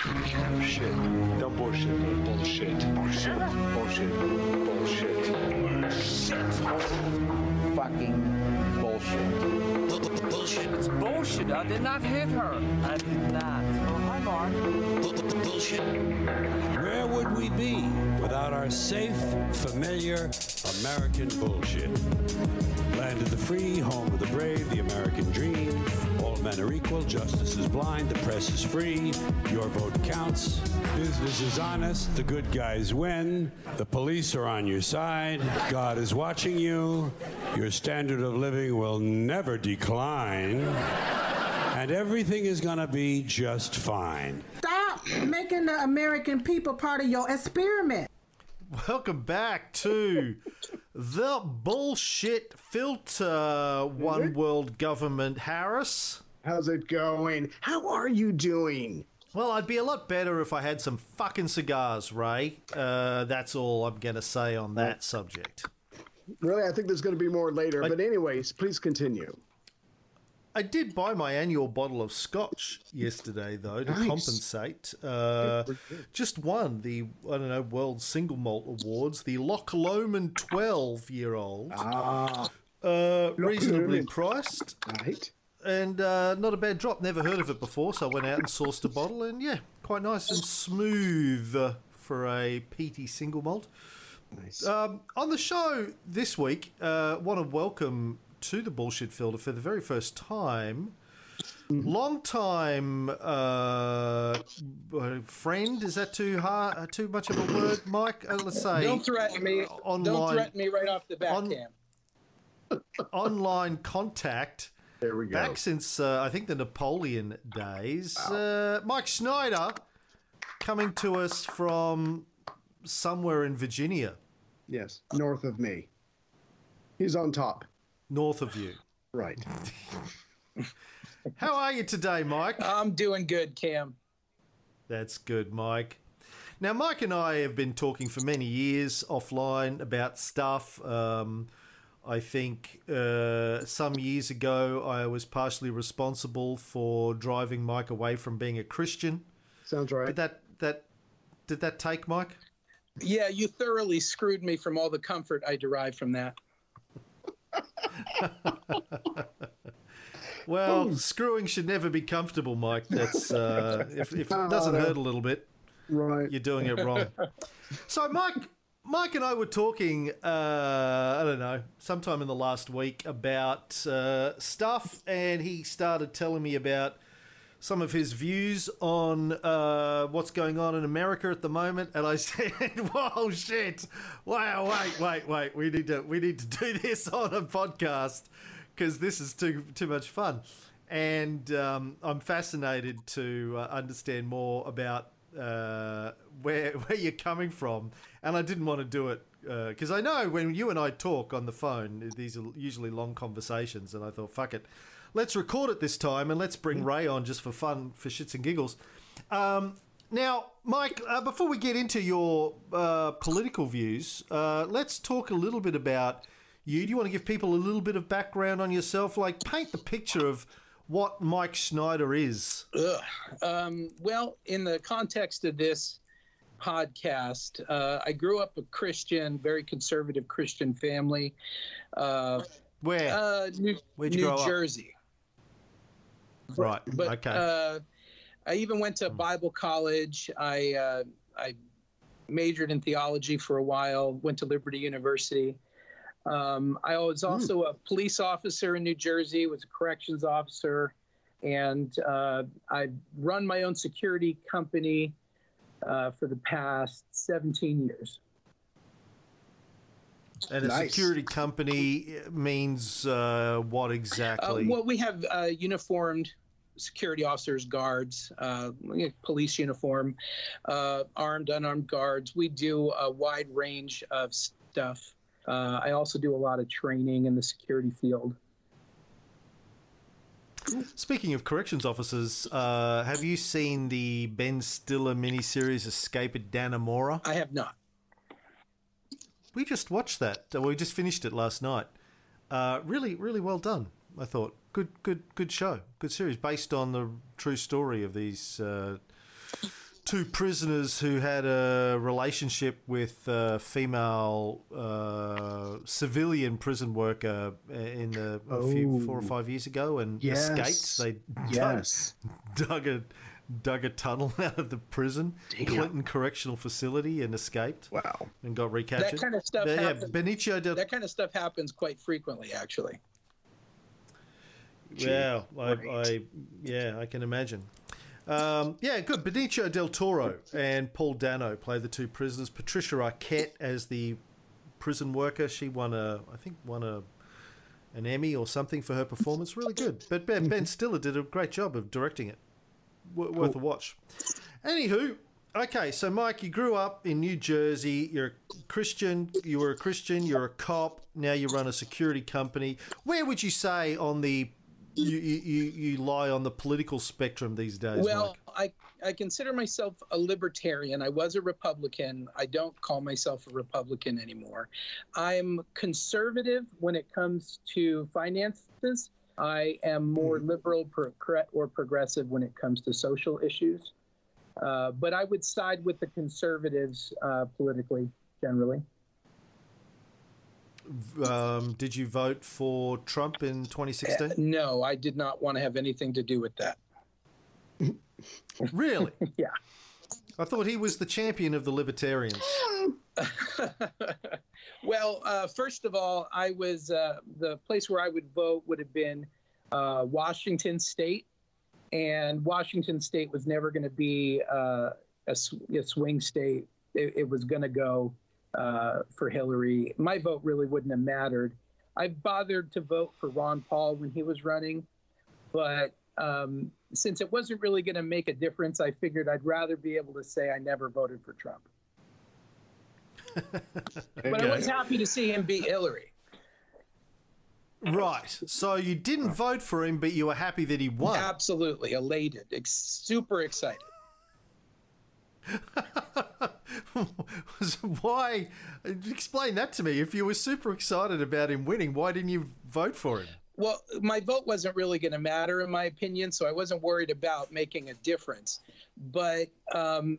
Shit. Don't bullshit. Bullshit. Bullshit. Bullshit. Bullshit. Shit. fucking bullshit. Bullshit. It's bullshit. I did not hit her. I did not. Oh, hi, Mark. Bullshit. Where would we be without our safe, familiar American bullshit? Land of the free, home of the brave, the American dream. All men are equal, justice is blind, the press is free, your vote counts. Business is honest, the good guys win, the police are on your side, God is watching you, your standard of living will never decline, and everything is gonna be just fine. Stop making the American people part of your experiment. Welcome back to the bullshit filter. One mm-hmm. world government, Harris. How's it going? How are you doing? Well, I'd be a lot better if I had some fucking cigars, Ray. Uh, that's all I'm going to say on that subject. Really, I think there's going to be more later. I- but anyways, please continue. I did buy my annual bottle of scotch yesterday, though, to Nice. compensate. Uh, just won the, I don't know, World Single Malt Awards, the Loch Lomond 12 year old. Ah, Uh, reasonably priced. right. And uh, not a bad drop. Never heard of it before, so I went out and sourced a bottle, and yeah, quite nice and smooth uh, for a peaty single malt. Nice. Um, on the show this week, uh, want to welcome to the bullshit filter for the very first time. Long time uh, friend. Is that too hard? Uh, too much of a word, Mike? Uh, let's say Don't threaten me. online- Don't threaten me right off the bat, on- Cam. online contact. There we go. Back since uh, I think the Napoleon days, uh, Mike Snyder coming to us from somewhere in Virginia, Yes, north of me. He's on top. north of you. Right. How are you today, Mike? I'm doing good, Cam. That's good, Mike. Now, Mike and I have been talking for many years offline about stuff. Um, I think uh, some years ago, I was partially responsible for driving Mike away from being a Christian. Sounds right. Did that that did that take, Mike? Yeah, you thoroughly screwed me from all the comfort I derived from that. Well, screwing should never be comfortable, Mike. That's uh, if, if it doesn't hurt a little bit, right. you're doing it wrong. So, Mike, Mike and I were talking. Uh, I don't know, sometime in the last week about uh, stuff, and he started telling me about some of his views on uh, what's going on in America at the moment. And I said, "Whoa, shit! Wow, wait, wait, wait! We need to we need to do this on a podcast." because this is too too much fun, and um, I'm fascinated to uh, understand more about uh, where where you're coming from. And I didn't want to do it because I know when you and I talk on the phone, these are usually long conversations, and I thought, fuck it, let's record it this time and let's bring Ray on just for fun, for shits and giggles. Um, now, Mike, uh, before we get into your uh, political views, uh, let's talk a little bit about you. Do you want to give people a little bit of background on yourself? Like, paint the picture of what Mike Snyder is. Um, well, in the context of this podcast, uh, I grew up a Christian, very conservative Christian family, uh, Where? uh, New, New grow up? Jersey. right. But okay. uh, I even went to Bible college. I uh, I majored in theology for a while. Went to Liberty University. Um, I was also a police officer in New Jersey. Was a corrections officer, and uh, I run my own security company uh, for the past 17 years. and a nice. security company means uh, what Uh, exactly? well, we have uh, uniformed security officers, guards, uh, police uniform, uh, armed, unarmed guards. We do a wide range of stuff. Uh, I also do a lot of training in the security field. Speaking of corrections officers, uh, have you seen the Ben Stiller miniseries Escape at Dannemora? I have not. We just watched that. Uh, We just finished it last night. Uh, really, really well done. I thought good, good, good show, good series based on the true story of these uh, two prisoners who had a relationship with a female uh, civilian prison worker in the, a few Oh. four or five years ago and Yes. escaped. They Yes. dug, dug a dug a tunnel out of the prison, Clinton Correctional Facility, and escaped Wow. and got recaptured. That kind of stuff But, yeah, happens. Benicio del That kind of stuff happens quite frequently, actually. Yeah, I, I, yeah, I can imagine. Um, yeah, good. Benicio del Toro and Paul Dano play the two prisoners. Patricia Arquette as the prison worker. She won a, I think, won a an Emmy or something for her performance. Really good. But Ben, ben Stiller did a great job of directing it. W- worth a watch. Anywho, okay. So Mike, you grew up in New Jersey. You're a Christian. You were a Christian. You're a cop. Now you run a security company. Where would you say on the you, you, you lie on the political spectrum these days, Well, Mike? I, I consider myself a libertarian. I was a Republican. I don't call myself a Republican anymore. I'm conservative when it comes to finances. I am more liberal pro- or progressive when it comes to social issues. Uh, but I would side with the conservatives uh, politically, generally. Um, did you vote for Trump in 2016? No, I did not want to have anything to do with that. Really? Yeah. I thought he was the champion of the libertarians. well, uh, first of all, I was uh, the place where I would vote would have been uh, Washington State, and Washington State was never going to be uh, a, a swing state. It, it was going to go uh, for Hillary. My vote really wouldn't have mattered. I bothered to vote for Ron Paul when he was running, but um, since it wasn't really going to make a difference, I figured I'd rather be able to say I never voted for Trump. But I was happy to see him beat Hillary. Right. So you didn't vote for him, but you were happy that he won. Absolutely elated, ex- super excited. why? Explain that to me. If you were super excited about him winning, why didn't you vote for him? Well, my vote wasn't really going to matter, in my opinion, so I wasn't worried about making a difference. But um,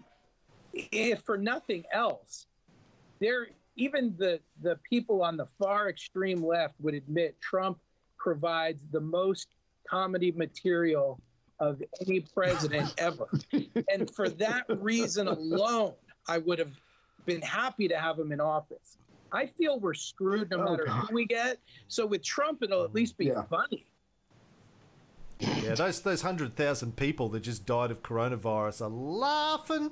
if for nothing else, there even the the people on the far extreme left would admit Trump provides the most comedy material of any president ever, and for that reason alone, I would have been happy to have him in office. I feel we're screwed no Oh, matter God. who we get. So with Trump, it'll at least be Yeah. funny. Yeah, those those hundred thousand people that just died of coronavirus are laughing.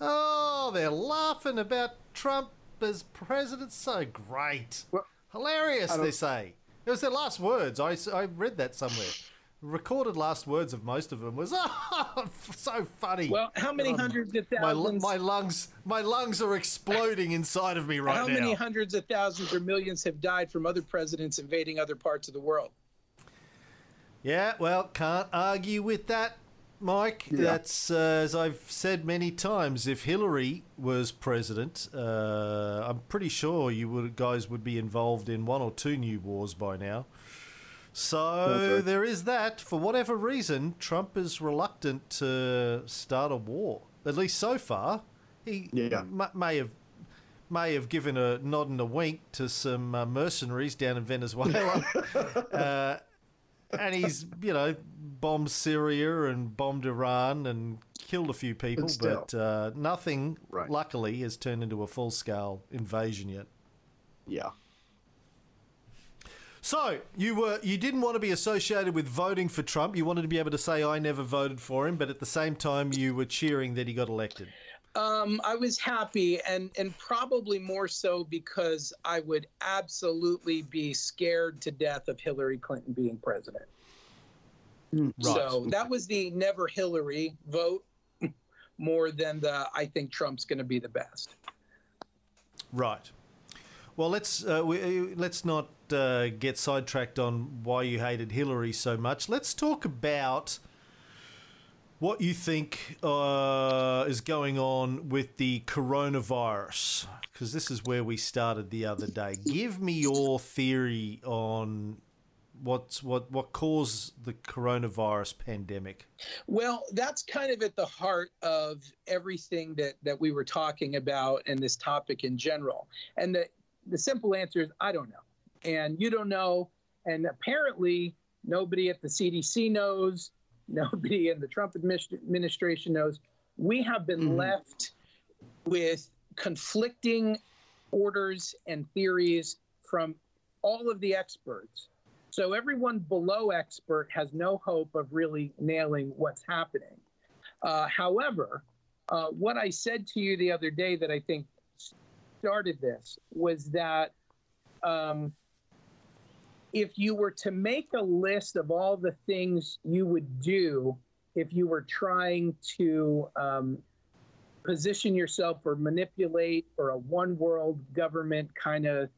Oh, they're laughing about Trump as president. So great, Well, hilarious. They say it was their last words. I I read that somewhere. Recorded last words of most of them was oh, so funny. Well, how many Um, hundreds of my, thousands? my lungs my lungs are exploding inside of me right how now. How many hundreds of thousands or millions have died from other presidents invading other parts of the world? Yeah, well, can't argue with that, Mike. Yeah. That's uh, as I've said many times. If Hillary was president, uh, I'm pretty sure you would guys would be involved in one or two new wars by now. So right. there is that. For whatever reason, Trump is reluctant to start a war. At least so far, he Yeah. m- may have may have given a nod and a wink to some uh, mercenaries down in Venezuela. uh, and he's you know bombed Syria and bombed Iran and killed a few people, But still. but uh, nothing, Right. luckily, has turned into a full scale invasion yet. Yeah. So you were you didn't want to be associated with voting for Trump. You wanted to be able to say I never voted for him, but at the same time you were cheering that he got elected. Um, I was happy, and and probably more so because I would absolutely be scared to death of Hillary Clinton being president. Right. So that was the never Hillary vote, more than the I think Trump's going to be the best. Right. Well, let's uh, we, let's not uh, get sidetracked on why you hated Hillary so much. Let's talk about what you think uh, is going on with the coronavirus, because this is where we started the other day. Give me your theory on what's what what caused the coronavirus pandemic? Well, that's kind of at the heart of everything that that we were talking about and this topic in general. And the the simple answer is I don't know. And you don't know and apparently nobody at the CDC knows, nobody in the Trump administration knows. We have been Mhm. left with conflicting orders and theories from all of the experts. So everyone below expert has no hope of really nailing what's happening. Uh, however, uh, what I said to you the other day that I think started this was that um, if you were to make a list of all the things you would do if you were trying to um, position yourself or manipulate or a one world government kind of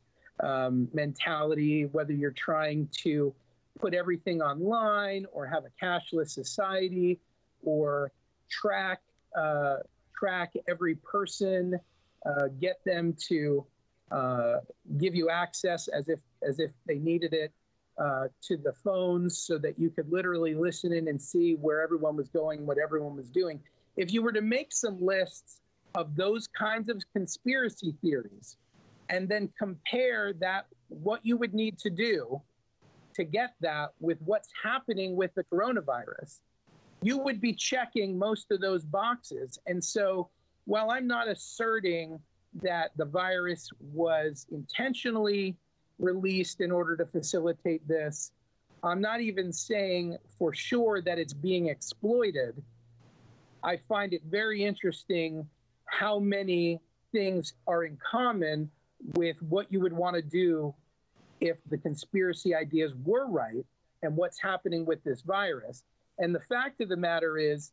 um, mentality, whether you're trying to put everything online or have a cashless society or track uh, track every person, uh, get them to uh, give you access as if as if they needed it uh, to the phones, so that you could literally listen in and see where everyone was going, what everyone was doing. If you were to make some lists of those kinds of conspiracy theories, and then compare that what you would need to do to get that with what's happening with the coronavirus, you would be checking most of those boxes. And so, while I'm not asserting that the virus was intentionally released in order to facilitate this, I'm not even saying for sure that it's being exploited. I find it very interesting how many things are in common with what you would want to do if the conspiracy ideas were right and what's happening with this virus. And the fact of the matter is,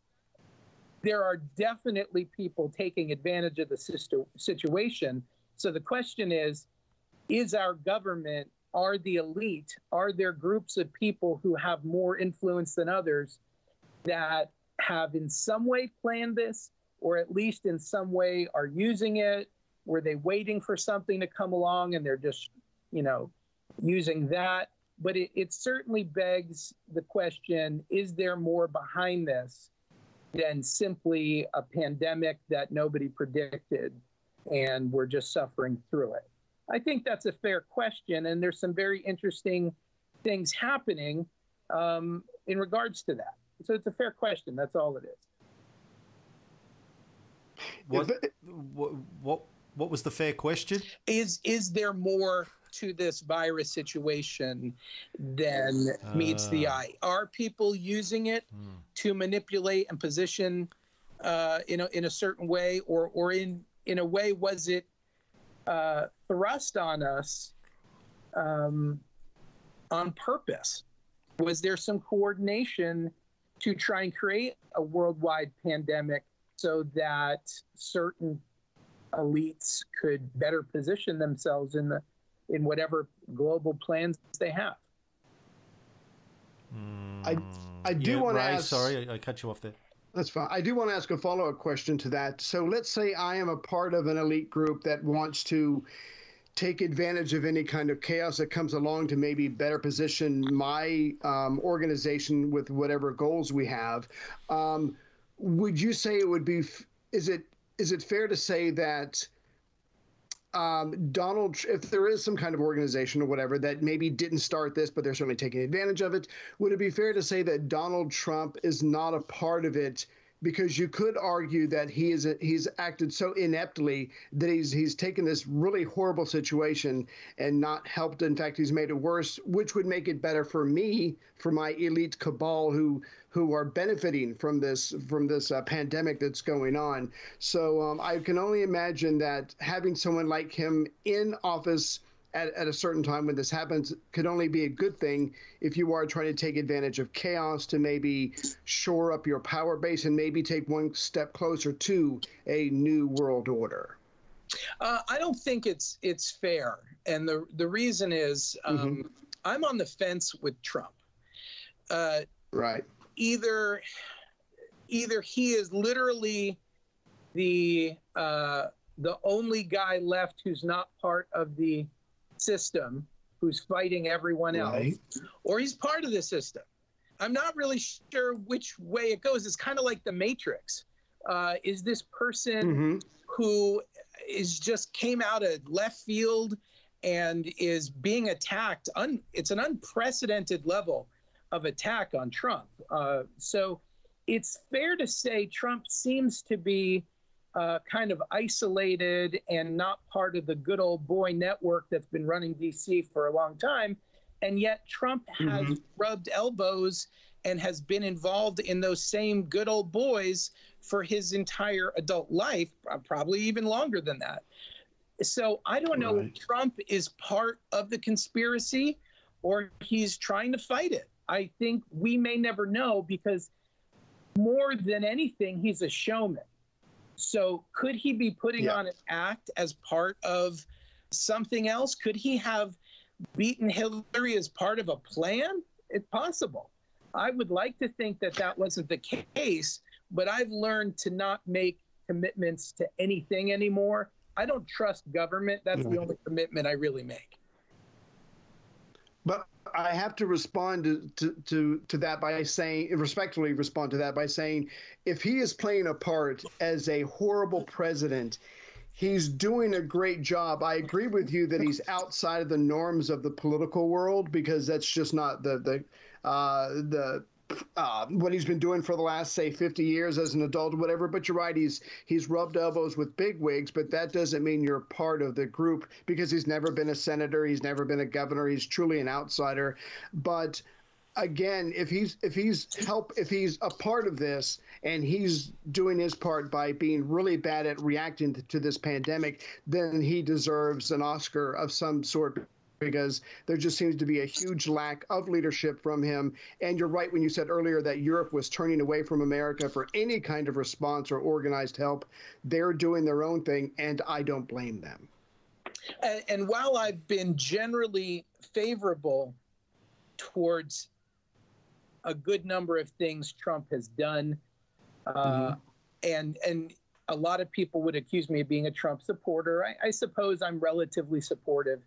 there are definitely people taking advantage of the situ- situation. So the question is is our government, are the elite, are there groups of people who have more influence than others that have in some way planned this, or at least in some way are using it? Were they waiting for something to come along and they're just, you know, using that? But it, it certainly begs the question is there more behind this than simply a pandemic that nobody predicted and we're just suffering through it? I think that's a fair question, and there's some very interesting things happening um, in regards to that. So it's a fair question. That's all it is. What what what, what was the fair question? Is is there more to this virus situation than meets the Ah. eye? Are people using it to manipulate and position uh, in a in a certain way, or or in in a way was it uh, thrust on us um, on purpose? Was there some coordination to try and create a worldwide pandemic so that certain elites could better position themselves in the in whatever global plans they have? I I do Yeah, want to Ray, ask. Sorry, I, I cut you off there. That's fine. I do want to ask a follow up question to that. So let's say I am a part of an elite group that wants to take advantage of any kind of chaos that comes along to maybe better position my um, organization with whatever goals we have. Um, would you say it would be? f- Is it is it fair to say that? Um, Donald, if there is some kind of organization or whatever that maybe didn't start this, but they're certainly taking advantage of it, would it be fair to say that Donald Trump is not a part of it? Because you could argue that he is he's acted so ineptly that he's he's taken this really horrible situation and not helped. In fact, he's made it worse, which would make it better for me, for my elite cabal who who are benefiting from this from this uh, pandemic that's going on. So um, I can only imagine that having someone like him in office at, at a certain time when this happens could only be a good thing if you are trying to take advantage of chaos to maybe shore up your power base and maybe take one step closer to a new world order. Uh, I don't think it's it's fair, and the the reason is um, I'm on the fence with Trump. Uh, Right. either either he is literally the uh, the only guy left who's not part of the system, who's fighting everyone else, Right. or he's part of the system. I'm not really sure which way it goes. It's kind of like the Matrix. Uh, is this person Mhm. who is just came out of left field and is being attacked? Un, it's an unprecedented level of attack on Trump. Uh, so it's fair to say Trump seems to be uh, kind of isolated and not part of the good old boy network that's been running DC for a long time. And yet Trump has Mhm. rubbed elbows and has been involved in those same good old boys for his entire adult life, probably even longer than that. So I don't know Right. if Trump is part of the conspiracy or he's trying to fight it. I think we may never know because more than anything, he's a showman. So could he be putting Yeah. on an act as part of something else? Could he have beaten Hillary as part of a plan? It's possible. I would like to think that that wasn't the case, but I've learned to not make commitments to anything anymore. I don't trust government. That's the only commitment I really make. But I have to respond to, to, to, to that by saying, respectfully respond to that by saying, if he is playing a part as a horrible president, he's doing a great job. I agree with you that he's outside of the norms of the political world because that's just not the the uh, the uh, what he's been doing for the last say 50 years as an adult or whatever but you're right he's he's rubbed elbows with big wigs but that doesn't mean you're part of the group because he's never been a senator he's never been a governor he's truly an outsider. But again if he's if he's help if he's a part of this and he's doing his part by being really bad at reacting to, to this pandemic then he deserves an oscar of some sort because there just seems to be a huge lack of leadership from him. And you're right when you said earlier that Europe was turning away from America for any kind of response or organized help. They're doing their own thing, and I don't blame them. And, and while I've been generally favorable towards a good number of things Trump has done, uh, and and a lot of people would accuse me of being a Trump supporter. I, I suppose I'm relatively supportive,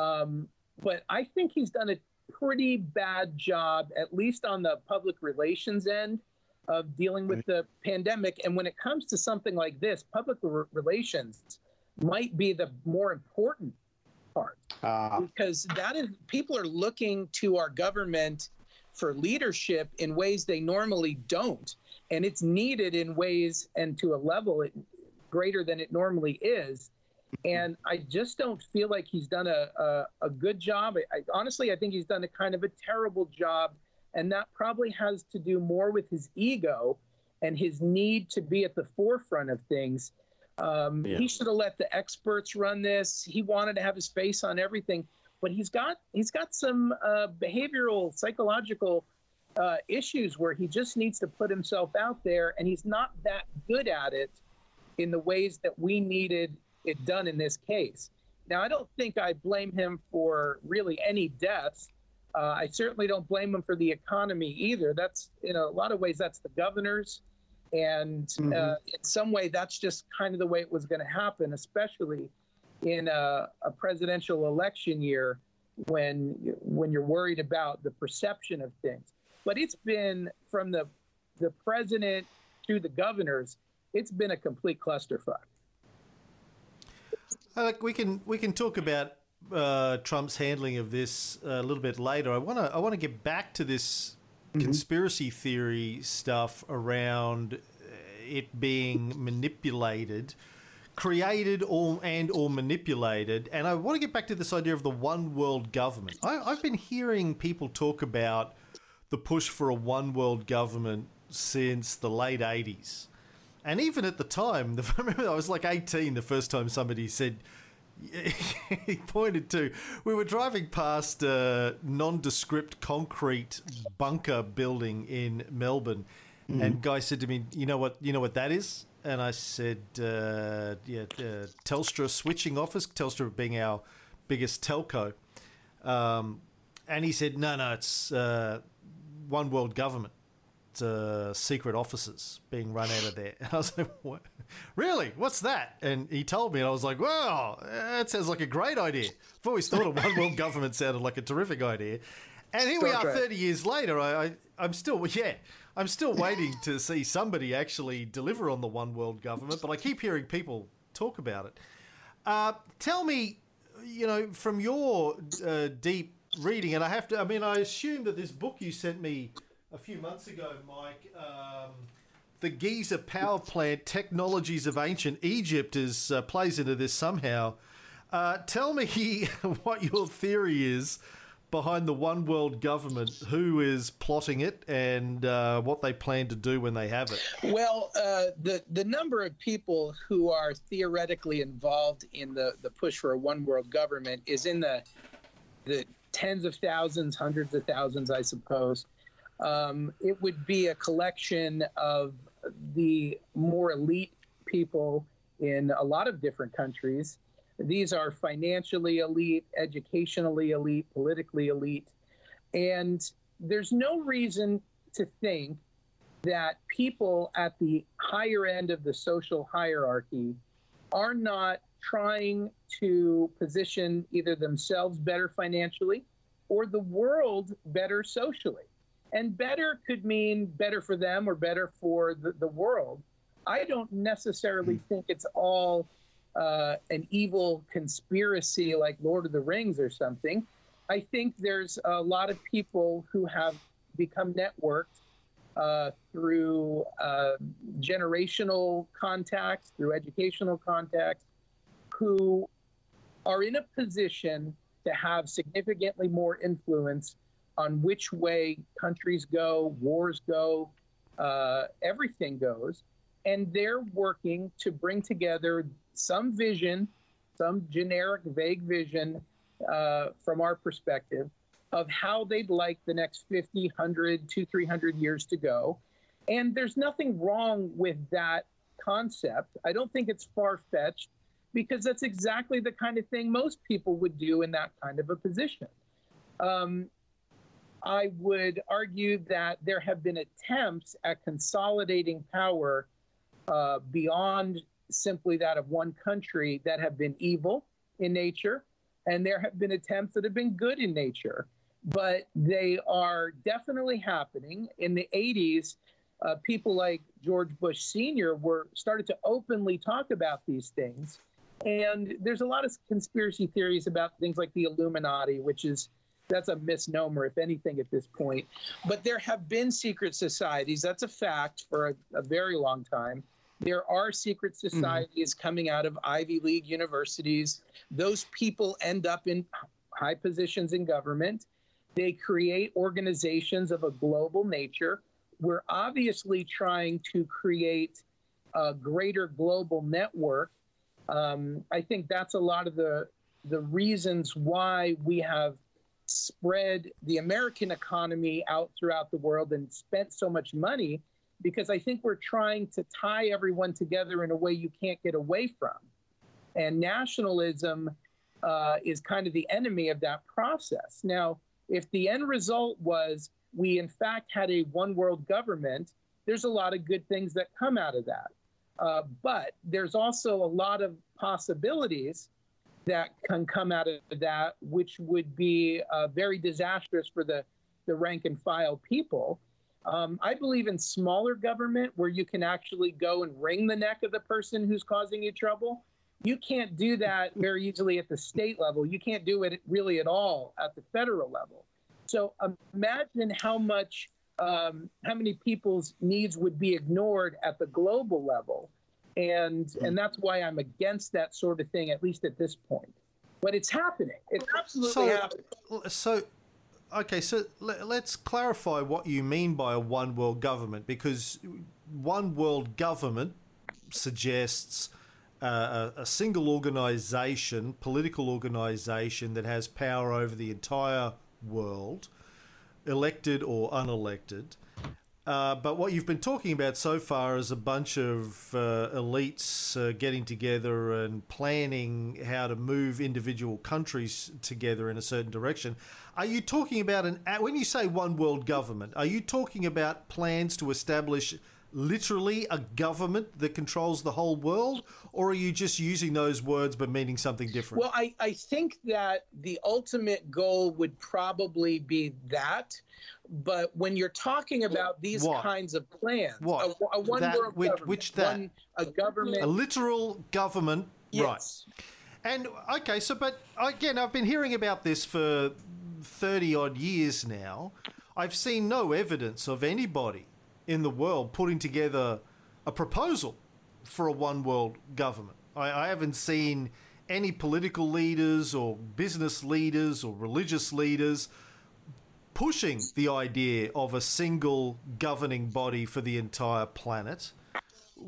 um, but I think he's done a pretty bad job, at least on the public relations end, of dealing with the pandemic. And when it comes to something like this, public re- relations might be the more important part. Uh, because that is people are looking to our government for leadership in ways they normally don't. And it's needed in ways and to a level it, greater than it normally is and i just don't feel like he's done a, a, a good job. I, I honestly i think he's done a kind of a terrible job. And that probably has to do more with his ego and his need to be at the forefront of things. Um, Yeah. He should have let the experts run this. He wanted to have his face on everything, but he's got he's got some uh, behavioral, psychological uh, issues where he just needs to put himself out there, and he's not that good at it in the ways that we needed it done in this case. Now, I don't think I blame him for really any deaths. Uh, I certainly don't blame him for the economy either. That's in a lot of ways that's the governor's and uh, in some way that's just kind of the way it was going to happen especially in a, a presidential election year when when you're worried about the perception of things but it's been from the the president to the governors it's been a complete clusterfuck Uh, Like we can we can talk about uh, Trump's handling of this a little bit later. I want to I want to get back to this conspiracy theory stuff around uh, it being manipulated, created or and or manipulated, and I want to get back to this idea of the one world government. I, I've been hearing people talk about the push for a one world government since the late eighties. And even at the time, the, I remember I was like 18 the first time somebody said, he pointed to, we were driving past a nondescript concrete bunker building in Melbourne. And guy said to me, you know what, you know what that is? And I said, uh, yeah, uh, Telstra switching office, Telstra being our biggest telco. Um, and he said, no, no, it's uh, one world government. Uh, secret offices being run out of there. And I was like, what? really? What's that? And he told me, and I was like, wow, that sounds like a great idea. I've always thought a one world government sounded like a terrific idea. And here we are, Trek. thirty years later. I, I I'm still yeah. I'm still waiting to see somebody actually deliver on the one world government, but I keep hearing people talk about it. Uh, tell me, you know, from your uh, deep reading, and I have to, I mean, I assume that this book you sent me a few months ago, Mike, um, the Giza power plant technologies of ancient Egypt is uh, plays into this somehow. Uh, tell me what your theory is behind the one world government, who is plotting it, and uh, what they plan to do when they have it. Well, uh, the the number of people who are theoretically involved in the the push for a one world government is in the the tens of thousands, hundreds of thousands, I suppose. Um, it would be a collection of the more elite people in a lot of different countries. These are financially elite, educationally elite, politically elite. And there's no reason to think that people at the higher end of the social hierarchy are not trying to position either themselves better financially or the world better socially. And better could mean better for them or better for the, the world. I don't necessarily think it's all uh, an evil conspiracy like Lord of the Rings or something. I think there's a lot of people who have become networked uh, through uh, generational contacts, through educational contacts, who are in a position to have significantly more influence on which way countries go, wars go, uh, everything goes. And they're working to bring together some vision, some generic, vague vision uh, from our perspective of how they'd like the next 50, 100, 200, 300 years to go. And there's nothing wrong with that concept. I don't think it's far fetched because that's exactly the kind of thing most people would do in that kind of a position. Um, I would argue that there have been attempts at consolidating power uh, beyond simply that of one country that have been evil in nature, and there have been attempts that have been good in nature. But they are definitely happening. In the 80s, uh, people like George Bush Sr. were started to openly talk about these things. And there's a lot of conspiracy theories about things like the Illuminati, which is that's a misnomer, if anything, at this point. But there have been secret societies. That's a fact for a, a very long time. There are secret societies coming out of Ivy League universities. Those people end up in high positions in government. They create organizations of a global nature. We're obviously trying to create a greater global network. Um, I think that's a lot of the the reasons why we have spread the American economy out throughout the world and spent so much money because I think we're trying to tie everyone together in a way you can't get away from. And nationalism uh, is kind of the enemy of that process. Now, if the end result was we, in fact, had a one world government, there's a lot of good things that come out of that. Uh, but there's also a lot of possibilities that can come out of that, which would be uh, very disastrous for the, the rank and file people. Um, I believe in smaller government where you can actually go and wring the neck of the person who's causing you trouble. You can't do that very easily at the state level. You can't do it really at all at the federal level. So imagine how much, um, how many people's needs would be ignored at the global level and and that's why I'm against that sort of thing, at least at this point. But it's happening. It's absolutely So, happening. so okay, so let, let's clarify what you mean by a one world government, because one world government suggests uh, a, a single organization, political organization that has power over the entire world, elected or unelected. Uh, but what you've been talking about so far is a bunch of uh, elites uh, getting together and planning how to move individual countries together in a certain direction. Are you talking about an when you say one world government? Are you talking about plans to establish literally a government that controls the whole world, or are you just using those words but meaning something different? Well, I, I think that the ultimate goal would probably be that. But when you're talking about these What? kinds of plans, What? a, a one That- world which- government, which that? one- a government, a literal government, right? And okay, so but again, I've been hearing about this for thirty odd years now. I've seen no evidence of anybody in the world putting together a proposal for a one world government. I, I haven't seen any political leaders or business leaders or religious leaders pushing the idea of a single governing body for the entire planet.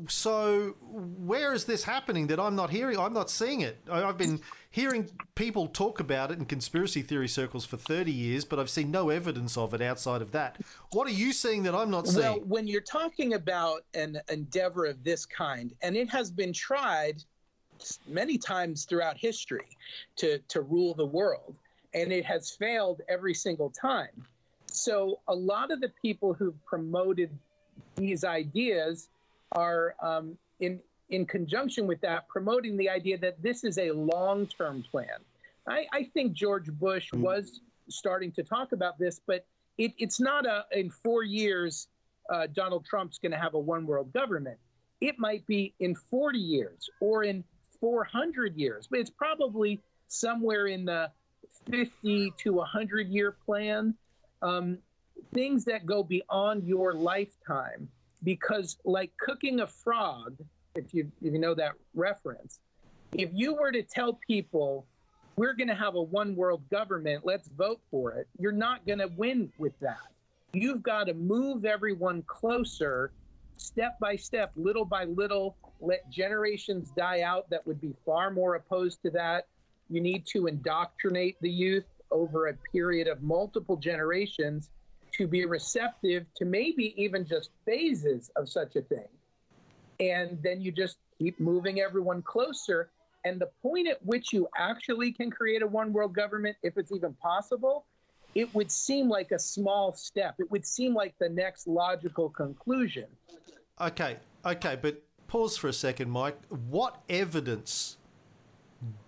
So, where is this happening that I'm not hearing? I'm not seeing it. I- I've been hearing people talk about it in conspiracy theory circles for 30 years, but I've seen no evidence of it outside of that. What are you seeing that I'm not seeing? Well, when you're talking about an endeavor of this kind, and it has been tried many times throughout history to, to rule the world, and it has failed every single time. So, a lot of the people who've promoted these ideas are um, in in conjunction with that promoting the idea that this is a long-term plan. I, I think George Bush was starting to talk about this, but it, it's not a in four years uh, Donald Trump's going to have a one-world government. It might be in 40 years or in 400 years, but it's probably somewhere in the 50 to 100 year plan. Um, things that go beyond your lifetime because like cooking a frog if you if you know that reference if you were to tell people we're going to have a one world government let's vote for it you're not going to win with that. You've got to move everyone closer step by step little by little let generations die out that would be far more opposed to that. You need to indoctrinate the youth over a period of multiple generations to be receptive to maybe even just phases of such a thing. And then you just keep moving everyone closer. And the point at which you actually can create a one world government, if it's even possible, it would seem like a small step. It would seem like the next logical conclusion. Okay, okay, but pause for a second, Mike. What evidence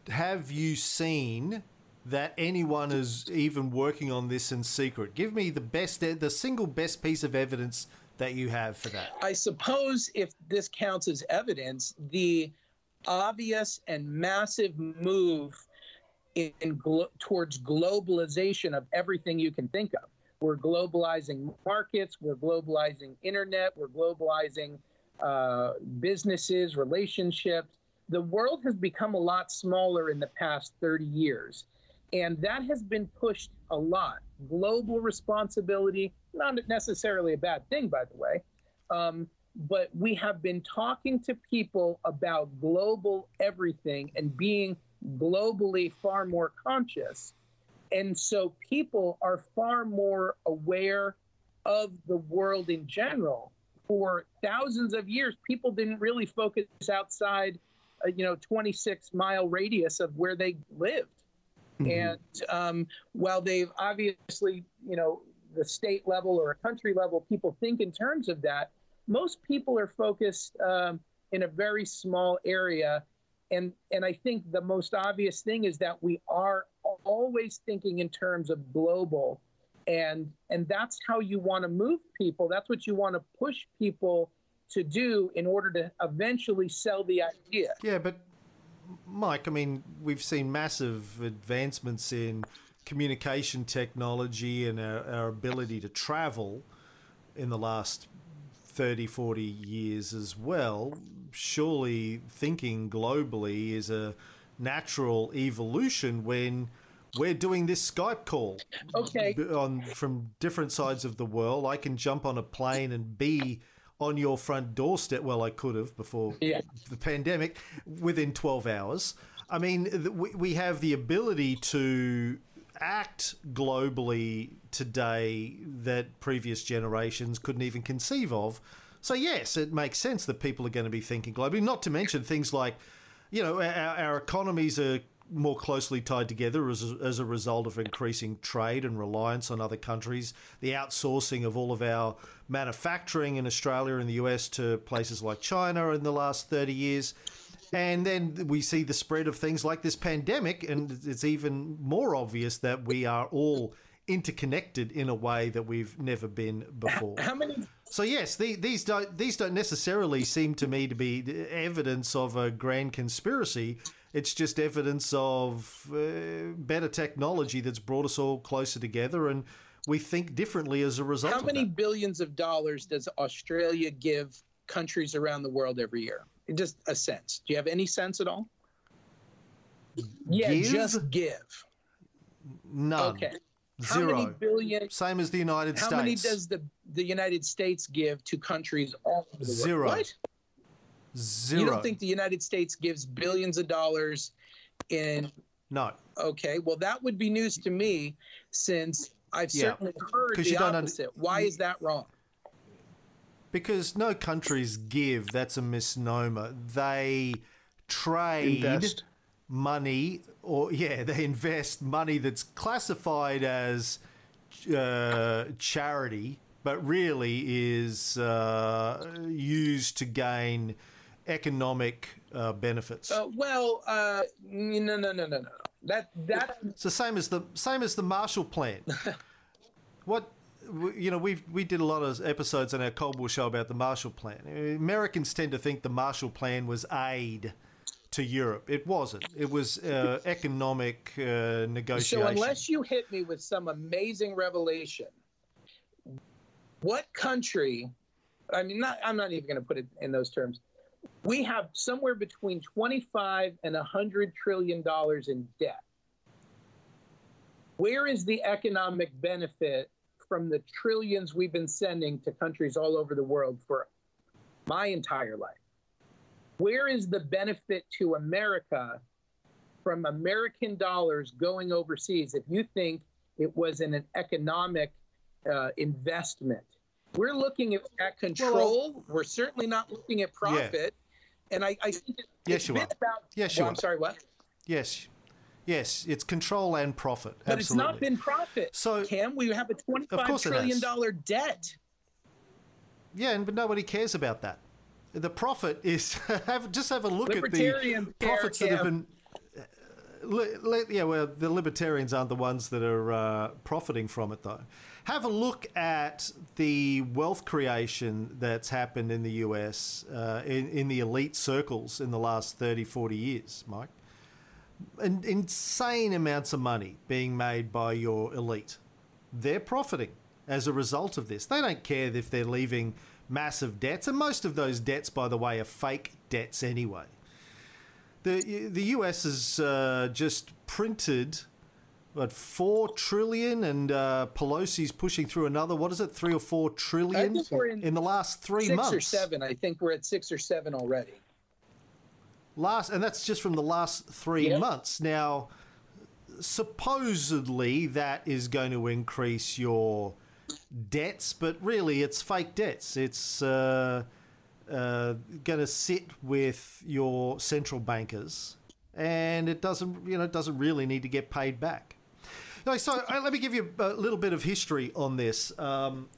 have you seen that anyone is even working on this in secret? Give me the best, the single best piece of evidence that you have for that. I suppose if this counts as evidence, the obvious and massive move in, in glo- towards globalization of everything you can think of. We're globalizing markets, we're globalizing internet, we're globalizing uh, businesses, relationships. The world has become a lot smaller in the past 30 years. And that has been pushed a lot. Global responsibility, not necessarily a bad thing, by the way. Um, but we have been talking to people about global everything and being globally far more conscious. And so people are far more aware of the world in general. For thousands of years, people didn't really focus outside, uh, you know, 26 mile radius of where they lived. And um, while they've obviously, you know, the state level or a country level, people think in terms of that. Most people are focused um, in a very small area, and and I think the most obvious thing is that we are always thinking in terms of global, and and that's how you want to move people. That's what you want to push people to do in order to eventually sell the idea. Yeah, but Mike, I mean, we've seen massive advancements in communication technology and our, our ability to travel in the last 30, 40 years as well. Surely thinking globally is a natural evolution when we're doing this Skype call Okay. on from different sides of the world. I can jump on a plane and be on your front doorstep. Well, I could have before Yeah. the pandemic within 12 hours. I mean, we, we have the ability to act globally today that previous generations couldn't even conceive of. So, yes, it makes sense that people are going to be thinking globally, not to mention things like, you know, our, our economies are more closely tied together as a, as a result of increasing trade and reliance on other countries, the outsourcing of all of our manufacturing in Australia and the US to places like China in the last 30 years. And then we see the spread of things like this pandemic, and it's even more obvious that we are all interconnected in a way that we've never been before. How many So yes, the, these don't these don't necessarily seem to me to be evidence of a grand conspiracy. It's just evidence of uh, better technology that's brought us all closer together, and we think differently as a result. how of many that. billions of dollars does Australia give countries around the world every year? Just a sense. Do you have any sense at all? Yeah, Give? just give. None. Okay. How many Zero. billion? Same as the United How States. How many does the the United States give to countries all over the world? Zero. What? Zero. You don't think the United States gives billions of dollars in? no. Okay, well that would be news to me, since I've Yeah. certainly heard the you don't un- opposite. Why is that wrong? Because no countries give. That's a misnomer. They trade Invest. money, or yeah, they invest money that's classified as uh, charity, but really is uh, used to gain economic uh, benefits. Uh, well, uh, no, no, no, no, no. That that It's the same as the same as the Marshall Plan. what you know, we we did a lot of episodes on our Cold War show about the Marshall Plan. Americans tend to think the Marshall Plan was aid to Europe. It wasn't. It was uh, economic uh, negotiation. So unless you hit me with some amazing revelation, what country? I mean, not. I'm not even going to put it in those terms. We have somewhere between 25 and 100 trillion dollars in debt. Where is the economic benefit from the trillions we've been sending to countries all over the world for my entire life? Where is the benefit to America from American dollars going overseas if you think it was in an economic uh, investment. We're looking at, at control. We're certainly not looking at profit. And I, I think it, Yes, it's you are. about. Yes, you well, are. I'm sorry, what? Yes, yes, it's control and profit. But Absolutely. it's not been profit. So- Cam, we have a twenty-five trillion dollar debt. Yeah, and but nobody cares about that. The profit is have just have a look at the Libertarians care, profits that have been. uh, li- li- yeah, well, the libertarians aren't the ones that are uh, profiting from it, though. Have a look at the wealth creation that's happened in the US, uh, in, in the elite circles in the last 30, 40 years, Mike. An insane amounts of money being made by your elite. They're profiting as a result of this. They don't care if they're leaving massive debts, and most of those debts, by the way, are fake debts anyway. The the US has uh, just printed what four trillion, and uh, Pelosi's pushing through another. What is it, three or four trillion we're in the last three Six months? or seven. I think we're at six or seven already. last and that's just from the last three Yep. months now supposedly that is going to increase your debts but really it's fake debts it's uh, uh, going to sit with your central bankers and it doesn't you know it doesn't really need to get paid back so uh, let me give you a little bit of history on this um,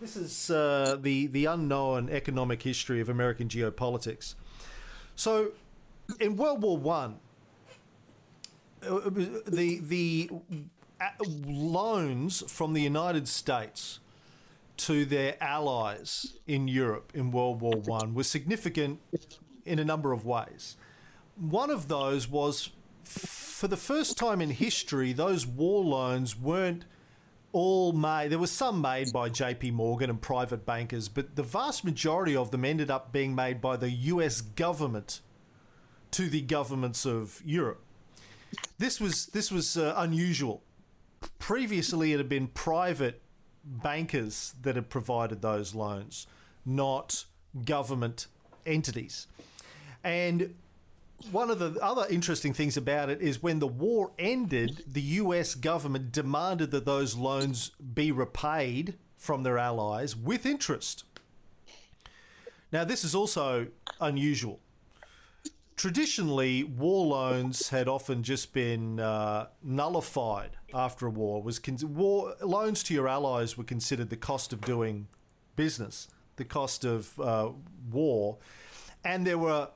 this is uh, the the unknown economic history of American geopolitics. So, in World War One, uh, the the uh, loans from the United States to their allies in Europe in World War One were significant in a number of ways. One of those was, for the first time in history, those war loans weren't all made. There was some made by J.P. Morgan and private bankers, but the vast majority of them ended up being made by the U.S. government to the governments of Europe. This was this was uh, unusual. Previously, it had been private bankers that had provided those loans, not government entities. And one of the other interesting things about it is when the war ended, the US government demanded that those loans be repaid from their allies with interest. Now, this is also unusual. Traditionally, war loans had often just been uh, nullified after a war. Was con- war loans to your allies were considered the cost of doing business, the cost of uh, war, and there were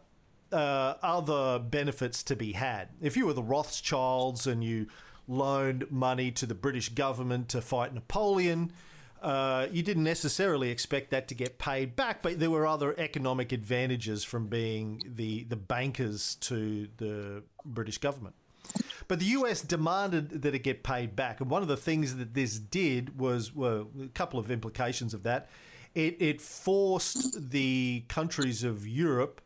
uh, other benefits to be had. If you were the Rothschilds and you loaned money to the British government to fight Napoleon, uh, you didn't necessarily expect that to get paid back, but there were other economic advantages from being the, the bankers to the British government. But the US demanded that it get paid back. And one of the things that this did was well, a couple of implications of that. It, it forced the countries of Europe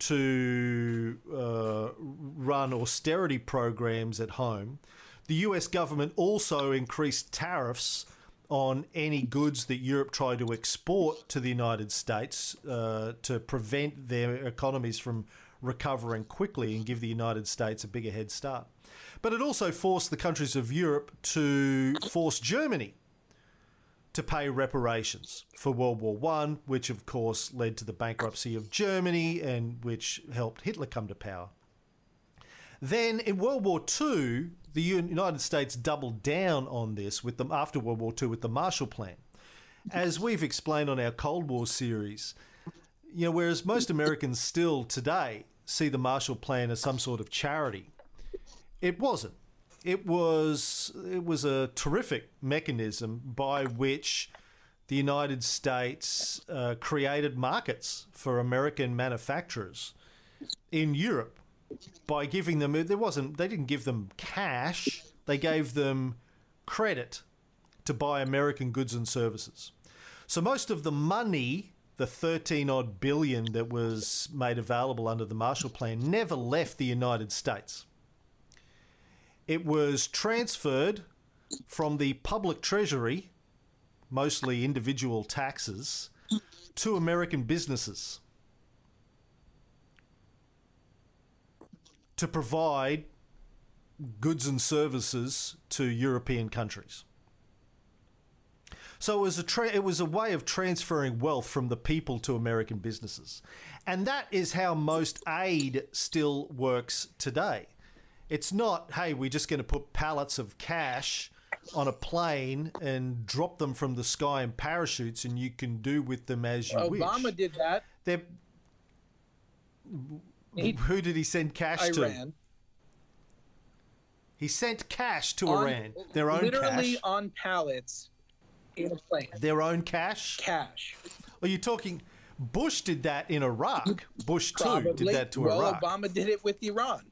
to uh, run austerity programs at home. The US government also increased tariffs on any goods that Europe tried to export to the United States uh, to prevent their economies from recovering quickly and give the United States a bigger head start. But it also forced the countries of Europe to force Germany to pay reparations for World War One, which of course led to the bankruptcy of Germany and which helped Hitler come to power. Then in World War II, the United States doubled down on this with them after World War II with the Marshall Plan. As we've explained on our Cold War series, you know, whereas most Americans still today see the Marshall Plan as some sort of charity, it wasn't. It was it was a terrific mechanism by which the United States uh, created markets for American manufacturers in Europe by giving them there wasn't they didn't give them cash. They gave them credit to buy American goods and services. So most of the money the 13 odd billion that was made available under the Marshall Plan never left the United States it was transferred from the public treasury mostly individual taxes to American businesses to provide goods and services to European countries. So it was a tra- it was a way of transferring wealth from the people to American businesses, and that is how most aid still works today. It's not, hey, we're just going to put pallets of cash on a plane and drop them from the sky in parachutes, and you can do with them as you wish. Obama did that. They're, He- who did he send cash to? Iran. He sent cash to On- Iran. Their own cash literally cash. on pallets in a plane. Their own cash. Cash. Are you talking? Bush did that in Iraq. Bush too Probably. did that to Iraq. well, Iraq. Obama did it with Iran.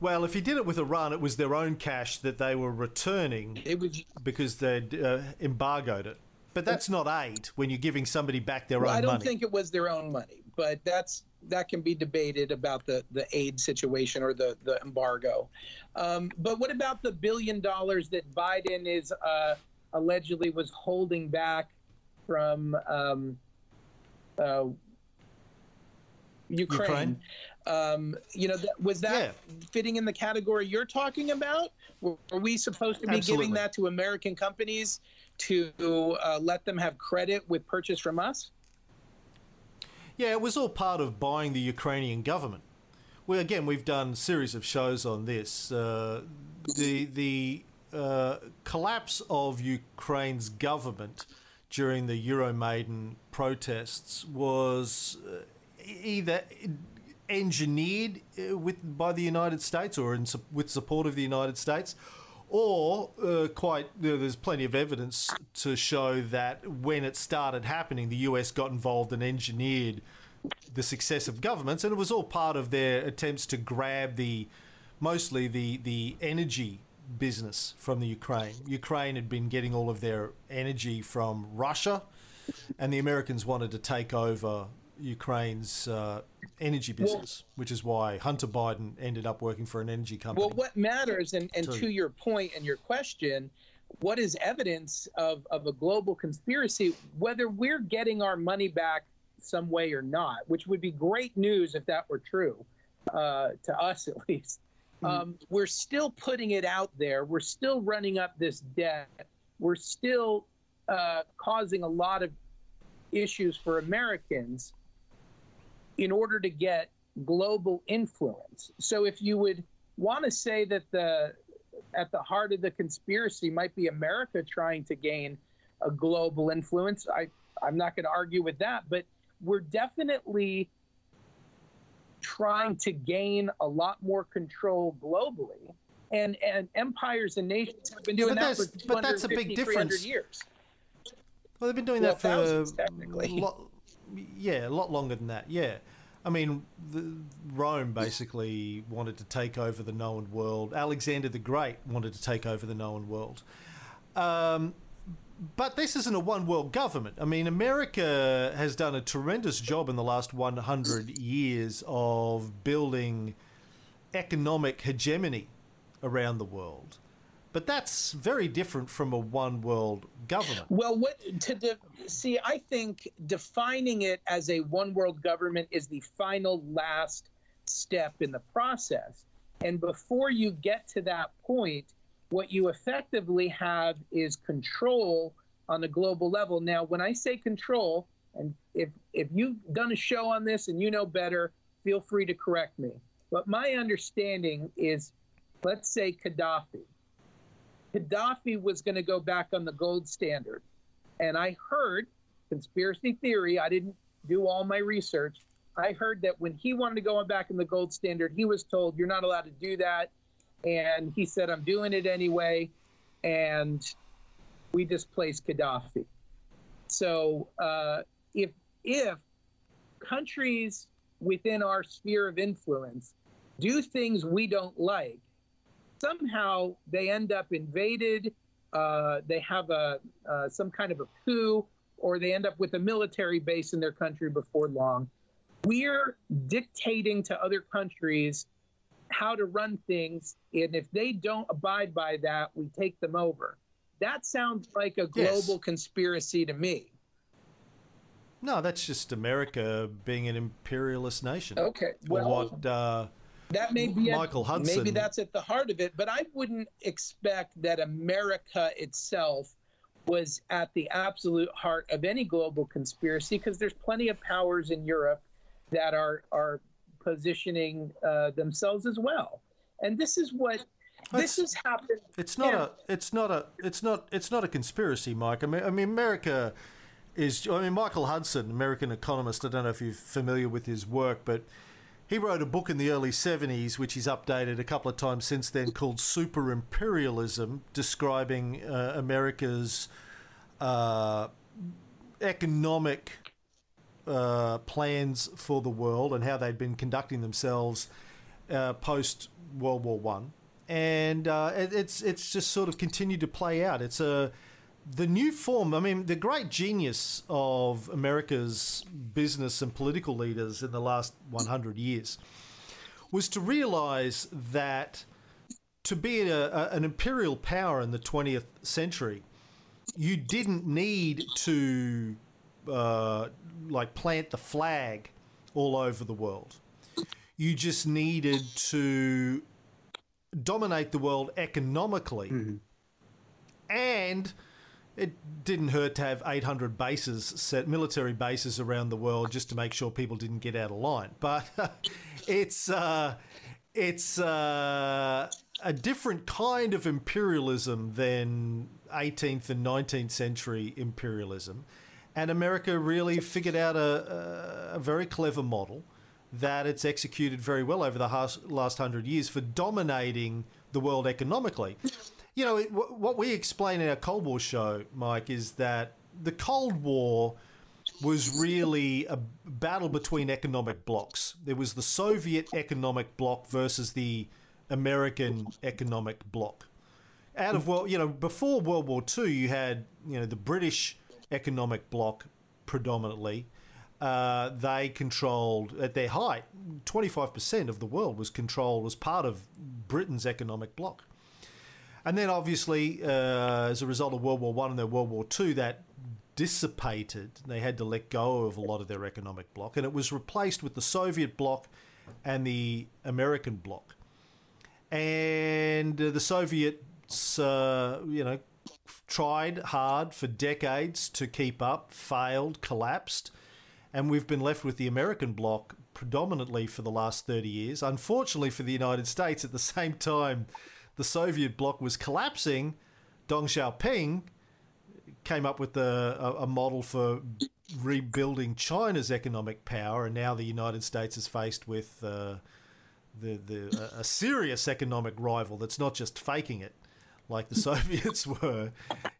Well, if he did it with Iran, it was their own cash that they were returning It was. because they'd uh, embargoed it. But that's not aid when you're giving somebody back their Well, own money. I don't money. think it was their own money, but that's that can be debated about the the aid situation or the the embargo. Um, but what about the billion dollars that Biden is uh, allegedly was holding back from um, uh, Ukraine? Ukraine? Um, you know, th- was that fitting in the category you're talking about? Were, were we supposed to be Absolutely. giving that to American companies to uh, let them have credit with purchase from us? Yeah, it was all part of buying the Ukrainian government. Well, again, we've done a series of shows on this. Uh, the the uh, collapse of Ukraine's government during the Euromaidan protests was uh, either engineered uh, with by the United States or in, with support of the United States, or uh, quite you know, there's plenty of evidence to show that when it started happening, the US got involved and engineered the successive governments, and it was all part of their attempts to grab the mostly the the energy business from the Ukraine. Ukraine had been getting all of their energy from Russia, and the Americans wanted to take over Ukraine's uh, energy business, which is why Hunter Biden ended up working for an energy company. Well, what matters, and, and to your point and your question, what is evidence of, of a global conspiracy, whether we're getting our money back some way or not, which would be great news if that were true, uh, to us at least. Um, we're still putting it out there. We're still running up this debt. We're still uh, causing a lot of issues for Americans in order to get global influence. So if you would want to say that the at the heart of the conspiracy might be America trying to gain a global influence, I I'm not going to argue with that, but we're definitely trying to gain a lot more control globally. And and empires and nations have been Yeah, doing but that for but that's a big difference. years. Well, they've been doing Well, that for uh, thousands, technically. Lot, yeah, a lot longer than that. Yeah, I mean, the, Rome basically wanted to take over the known world. Alexander the Great wanted to take over the known world. Um, but this isn't a one world government. I mean, America has done a tremendous job in the last 100 years of building economic hegemony around the world. But that's very different from a one world government. Well, what to de- see? I think defining it as a one world government is the final last step in the process. And before you get to that point, what you effectively have is control on a global level. Now, when I say control, and if if you've done a show on this and you know better, feel free to correct me. But my understanding is, let's say Gaddafi. Gaddafi was going to go back on the gold standard. And I heard conspiracy theory, I didn't do all my research. I heard that when he wanted to go back in the gold standard, he was told, You're not allowed to do that. And he said, I'm doing it anyway. And we displaced Gaddafi. So uh, if, if countries within our sphere of influence do things we don't like, somehow they end up invaded. Uh, they have a uh, some kind of a coup, or they end up with a military base in their country before long. We're dictating to other countries how to run things, and if they don't abide by that, we take them over. That sounds like a Yes. global conspiracy to me. No, that's just America being an imperialist nation. Okay, well, what uh, That may be Michael at, Hudson- Maybe that's at the heart of it, but I wouldn't expect that America itself was at the absolute heart of any global conspiracy because there's plenty of powers in Europe that are are positioning uh, themselves as well. And this is what this has happened. It's not Yeah. a. It's not a. It's not. It's not a conspiracy, Mike. I mean, I mean, America is. I mean, Michael Hudson, American economist. I don't know if you're familiar with his work, but he wrote a book in the early '70s, which he's updated a couple of times since then, called "Super Imperialism," describing uh, America's uh, economic uh, plans for the world and how they'd been conducting themselves uh, post World War One, and uh, it, it's it's just sort of continued to play out. It's a the new form. I mean, the great genius of America's business and political leaders in the last 100 years was to realize that to be a, a, an imperial power in the 20th century, you didn't need to uh, like plant the flag all over the world. You just needed to dominate the world economically, and it didn't hurt to have 800 bases set, military bases around the world, just to make sure people didn't get out of line. But it's uh, it's uh, a different kind of imperialism than 18th and 19th century imperialism. And America really figured out a, a, very clever model that it's executed very well over the last hundred years for dominating the world economically. You know, it, wh- what we explain in our Cold War show, Mike, is that the Cold War was really a battle between economic blocs. There was the Soviet economic bloc versus the American economic bloc. Out of well, you know, before World War II, you had you know the British economic bloc predominantly. Uh, they controlled at their height, twenty five percent of the world was controlled was part of Britain's economic bloc. And then, obviously, uh, as a result of World War One and then World War Two, that dissipated. They had to let go of a lot of their economic bloc, and it was replaced with the Soviet bloc and the American bloc. And uh, the Soviets, uh, you know, tried hard for decades to keep up, failed, collapsed, and we've been left with the American bloc predominantly for the last 30 years. Unfortunately for the United States, at the same time the Soviet bloc was collapsing, Deng Xiaoping came up with a, a, model for rebuilding China's economic power, and now the United States is faced with uh, the, the, a serious economic rival that's not just faking it like the Soviets were.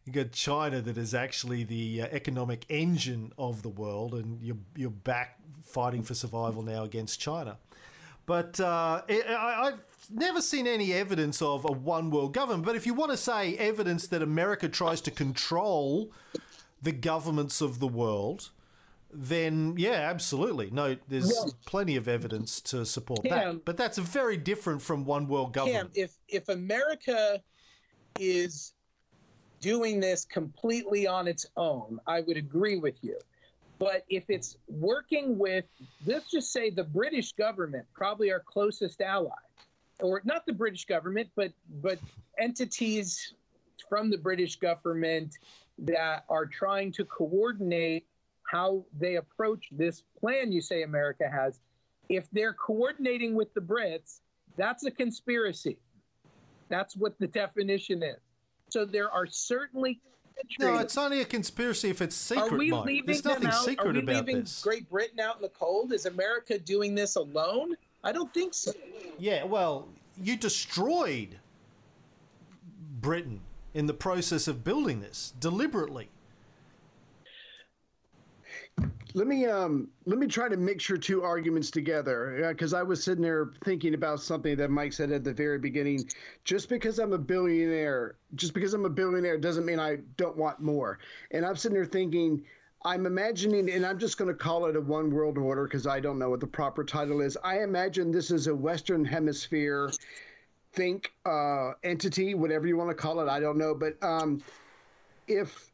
You got China that is actually the uh, economic engine of the world, and you're you're back fighting for survival now against China. But uh, I, I've never seen any evidence of a one world government. But if you want to say evidence that America tries to control the governments of the world, then yeah, absolutely. No, there's Well- plenty of evidence to support that. But that's very different from one world government. if if America is doing this completely on its own, I would agree with you. But if it's working with, let's just say the British government, probably our closest ally, or not the British government, but but entities from the British government that are trying to coordinate how they approach this plan you say America has. If they're coordinating with the Brits, that's a conspiracy. That's what the definition is. So there are certainly No, it's only a conspiracy if it's secret, are we Mike. leaving There's them nothing out? secret are we about leaving this. Great Britain out in the cold? Is America doing this alone? I don't think so. Yeah, well, you destroyed Britain in the process of building this deliberately. Let me um let me try to mix your two arguments together because I was sitting there thinking about something that Mike said at the very beginning. Just because I'm a billionaire, just because I'm a billionaire doesn't mean I don't want more. And I'm sitting there thinking, I'm imagining, and I'm just going to call it a one world order because I don't know what the proper title is. I imagine this is a Western Hemisphere think uh, entity, whatever you want to call it. I don't know, but um, if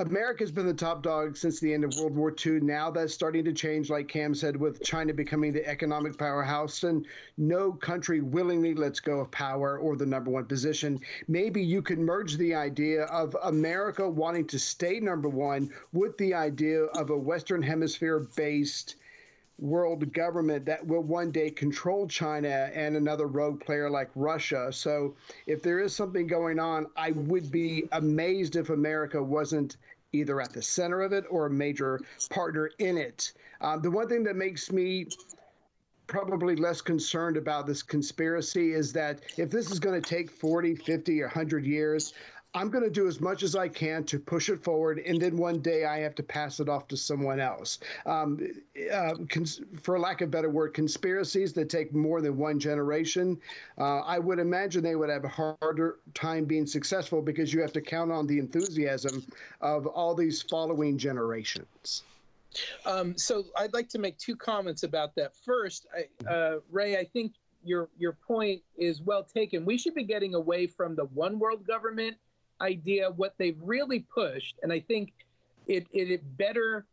America's been the top dog since the end of World War II. Now that's starting to change, like Cam said, with China becoming the economic powerhouse, and no country willingly lets go of power or the number one position. Maybe you could merge the idea of America wanting to stay number one with the idea of a Western Hemisphere based world government that will one day control China and another rogue player like Russia. So, if there is something going on, I would be amazed if America wasn't either at the center of it or a major partner in it. Um, the one thing that makes me probably less concerned about this conspiracy is that if this is going to take 40, 50, or 100 years, I'm going to do as much as I can to push it forward, and then one day I have to pass it off to someone else. Um, uh, cons- for lack of a better word, conspiracies that take more than one generation, uh, I would imagine they would have a harder time being successful because you have to count on the enthusiasm of all these following generations. Um, so I'd like to make two comments about that. First, I, uh, Ray, I think your your point is well taken. We should be getting away from the one world government idea. What they've really pushed, and I think it it, it better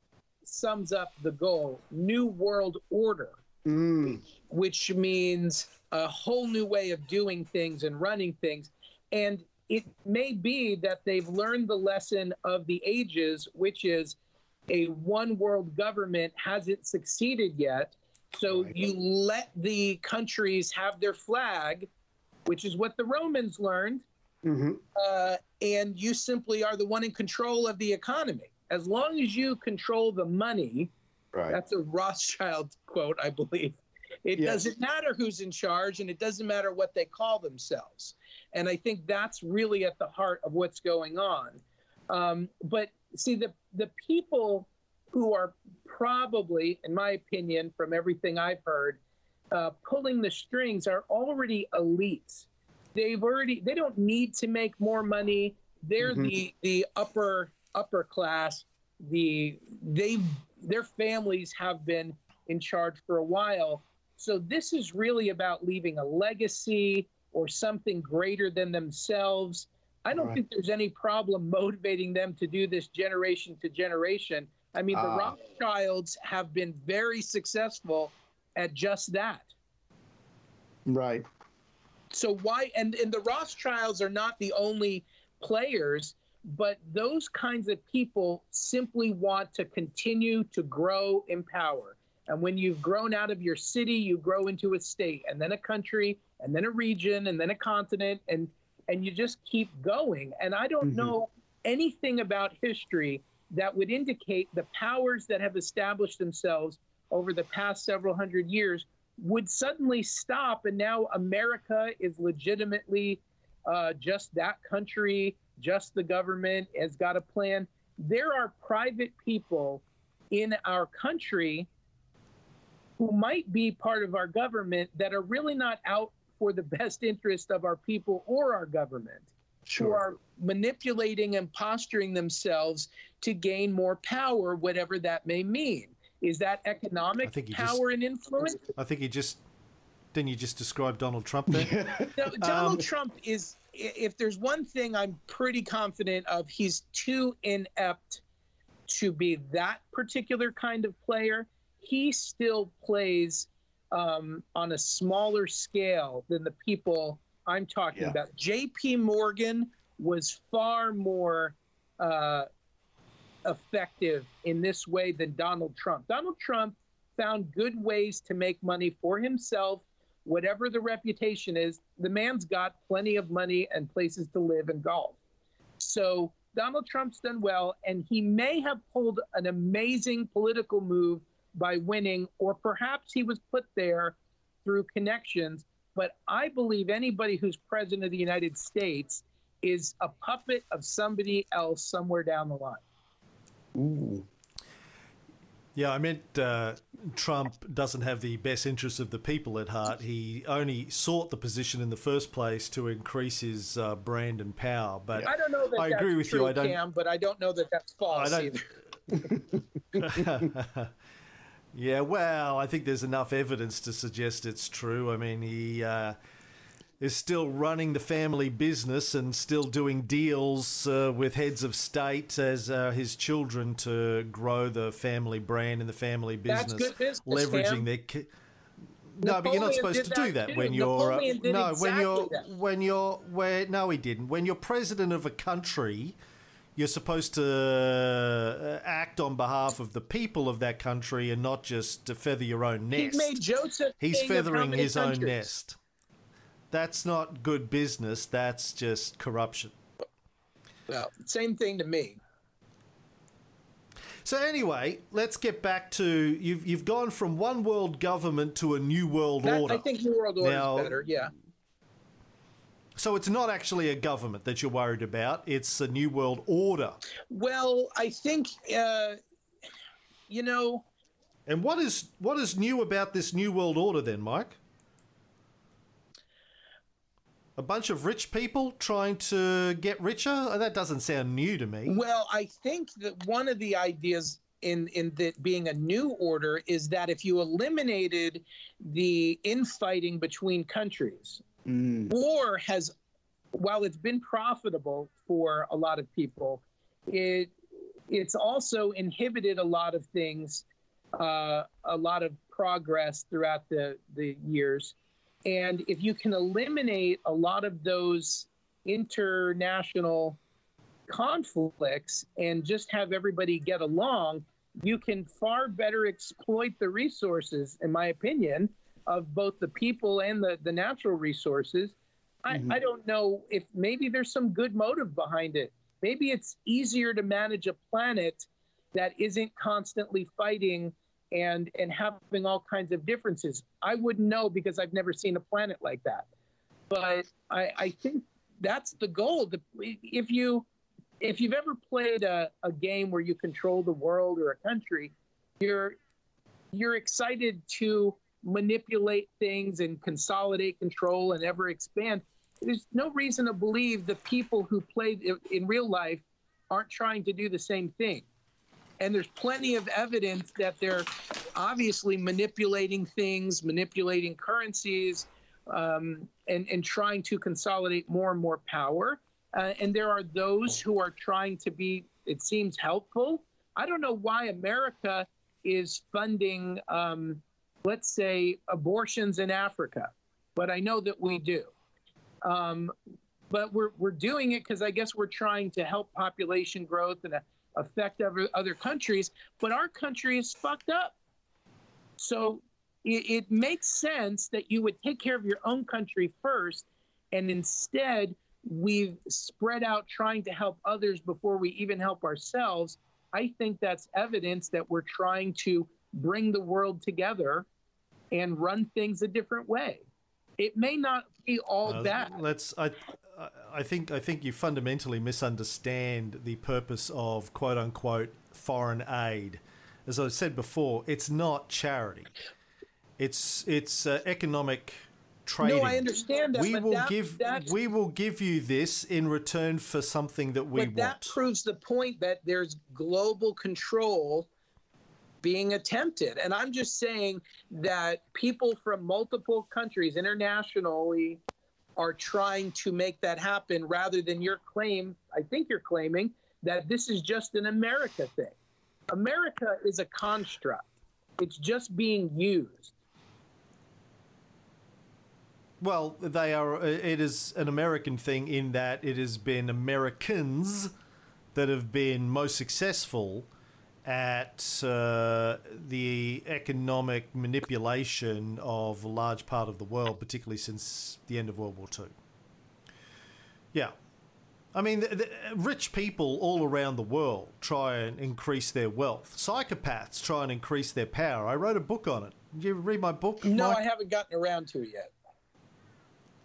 sums up the goal: new world order, Mm. which means a whole new way of doing things and running things. And it may be that they've learned the lesson of the ages, which is a one world government hasn't succeeded yet. So you let the countries have their flag, which is what the Romans learned, hmm uh, and you simply are the one in control of the economy. As long as you control the money, Right. that's a Rothschild quote, I believe. It Yes. doesn't matter who's in charge and it doesn't matter what they call themselves. And I think that's really at the heart of what's going on. Um, but see, the, the people who are probably, in my opinion, from everything I've heard, uh, pulling the strings are already elites. They've already, they don't need to make more money. They're Mhm. the, the upper, upper class. The, they, their families have been in charge for a while. So this is really about leaving a legacy or something greater than themselves. I don't Right. think there's any problem motivating them to do this generation to generation. I mean, the Ah. Rothschilds have been very successful at just that. Right. So why and and the Rothschilds are not the only players, but those kinds of people simply want to continue to grow in power. And when you've grown out of your city, you grow into a state and then a country and then a region and then a continent and and you just keep going. And I don't Mhm. know anything about history that would indicate the powers that have established themselves over the past several hundred years would suddenly stop and now America is legitimately uh, just that country, just the government has got a plan. There are private people in our country who might be part of our government that are really not out for the best interest of our people or our government who are manipulating and posturing themselves to gain more power, whatever that may mean. Is that I economic think just- power and influence? I think you just didn't you just describe Donald Trump there? No, Donald Um, Trump is, if there's one thing I'm pretty confident of, he's too inept to be that particular kind of player. He still plays um, on a smaller scale than the people I'm talking Yeah. about. J.P. Morgan was far more uh, effective in this way than Donald Trump. Donald Trump found good ways to make money for himself, whatever the reputation is. The man's got plenty of money and places to live and golf. So Donald Trump's done well, and he may have pulled an amazing political move by winning, or perhaps he was put there through connections. But I believe anybody who's president of the United States is a puppet of somebody else somewhere down the line. Ooh. Yeah, I meant uh, Trump doesn't have the best interests of the people at heart. He only sought the position in the first place to increase his uh, brand and power. But I don't know that I that's agree with you, true, I don't- Cam, but I don't know that that's false I don't- either. yeah, well, I think there's enough evidence to suggest it's true. I mean, he uh, is still running the family business and still doing deals uh, with heads of state as uh, his children to grow the family brand and the family That's business, good business, leveraging Cam. their. Ki- no, but you're not supposed to do that when you're uh, Napoleon no when you're that. when you're where no he didn't when you're president of a country you're supposed to uh, act on behalf of the people of that country and not just to feather your own nest. He made Joseph. He's king of how feathering his own nest. That's not good business. That's just corruption. Well, same thing to me. So anyway, let's get back to you've you've gone from one world government to a new world That, order. I think New World Order Now- is better. Yeah. so it's not actually a government that you're worried about. It's a new world order. Well, I think uh, you know. And what is what is new about this new world order then, Mike? A bunch of rich people trying to get richer? Oh, That doesn't sound new to me. Well, I think that one of the ideas in in that being a new order is that if you eliminated the infighting between countries, Mm. war has, while it's been profitable for a lot of people, it it's also inhibited a lot of things, uh, a lot of progress throughout the the years. And if you can eliminate a lot of those international conflicts and just have everybody get along, you can far better exploit the resources, in my opinion, of both the people and the, the natural resources. I, mm-hmm. I don't know if maybe there's some good motive behind it. Maybe it's easier to manage a planet that isn't constantly fighting and and having all kinds of differences. I wouldn't know because I've never seen a planet like that. But I, I think that's the goal. If you if you've ever played a, a game where you control the world or a country, you're you're excited to manipulate things and consolidate control and ever expand. There's no reason to believe the people who played it in real life aren't trying to do the same thing. And there's plenty of evidence that they're obviously manipulating things, manipulating currencies, um, and, and trying to consolidate more and more power. uh, and there are those who are trying to be, it seems, helpful. I don't know why America is funding, um, let's say, abortions in Africa, but I know that we do. Um, but we're, we're doing it because I guess we're trying to help population growth and uh, affect other, other countries, but our country is fucked up. So it, it makes sense that you would take care of your own country first, and instead we've spread out trying to help others before we even help ourselves. I think that's evidence that we're trying to bring the world together and run things a different way. It may not be all Uh, bad. Let's. I, I- think. I think you fundamentally misunderstand the purpose of quote unquote foreign aid. As I said before, it's not charity. It's it's uh, economic trading. No, I understand that. we will that, give we will give you this in return for something that we but that proves the point that there's global control being attempted. And I'm just saying that people from multiple countries internationally are trying to make that happen rather than your claim, I think you're claiming, that this is just an America thing. America is a construct, it's just being used. Well, they are. It is an American thing in that it has been Americans that have been most successful at uh, the economic manipulation of a large part of the world, particularly since the end of World War II. Yeah. I mean, the, the, rich people all around the world try and increase their wealth. Psychopaths try and increase their power. I wrote a book on it. Did you read my book? No, Mike? I haven't gotten around to it yet.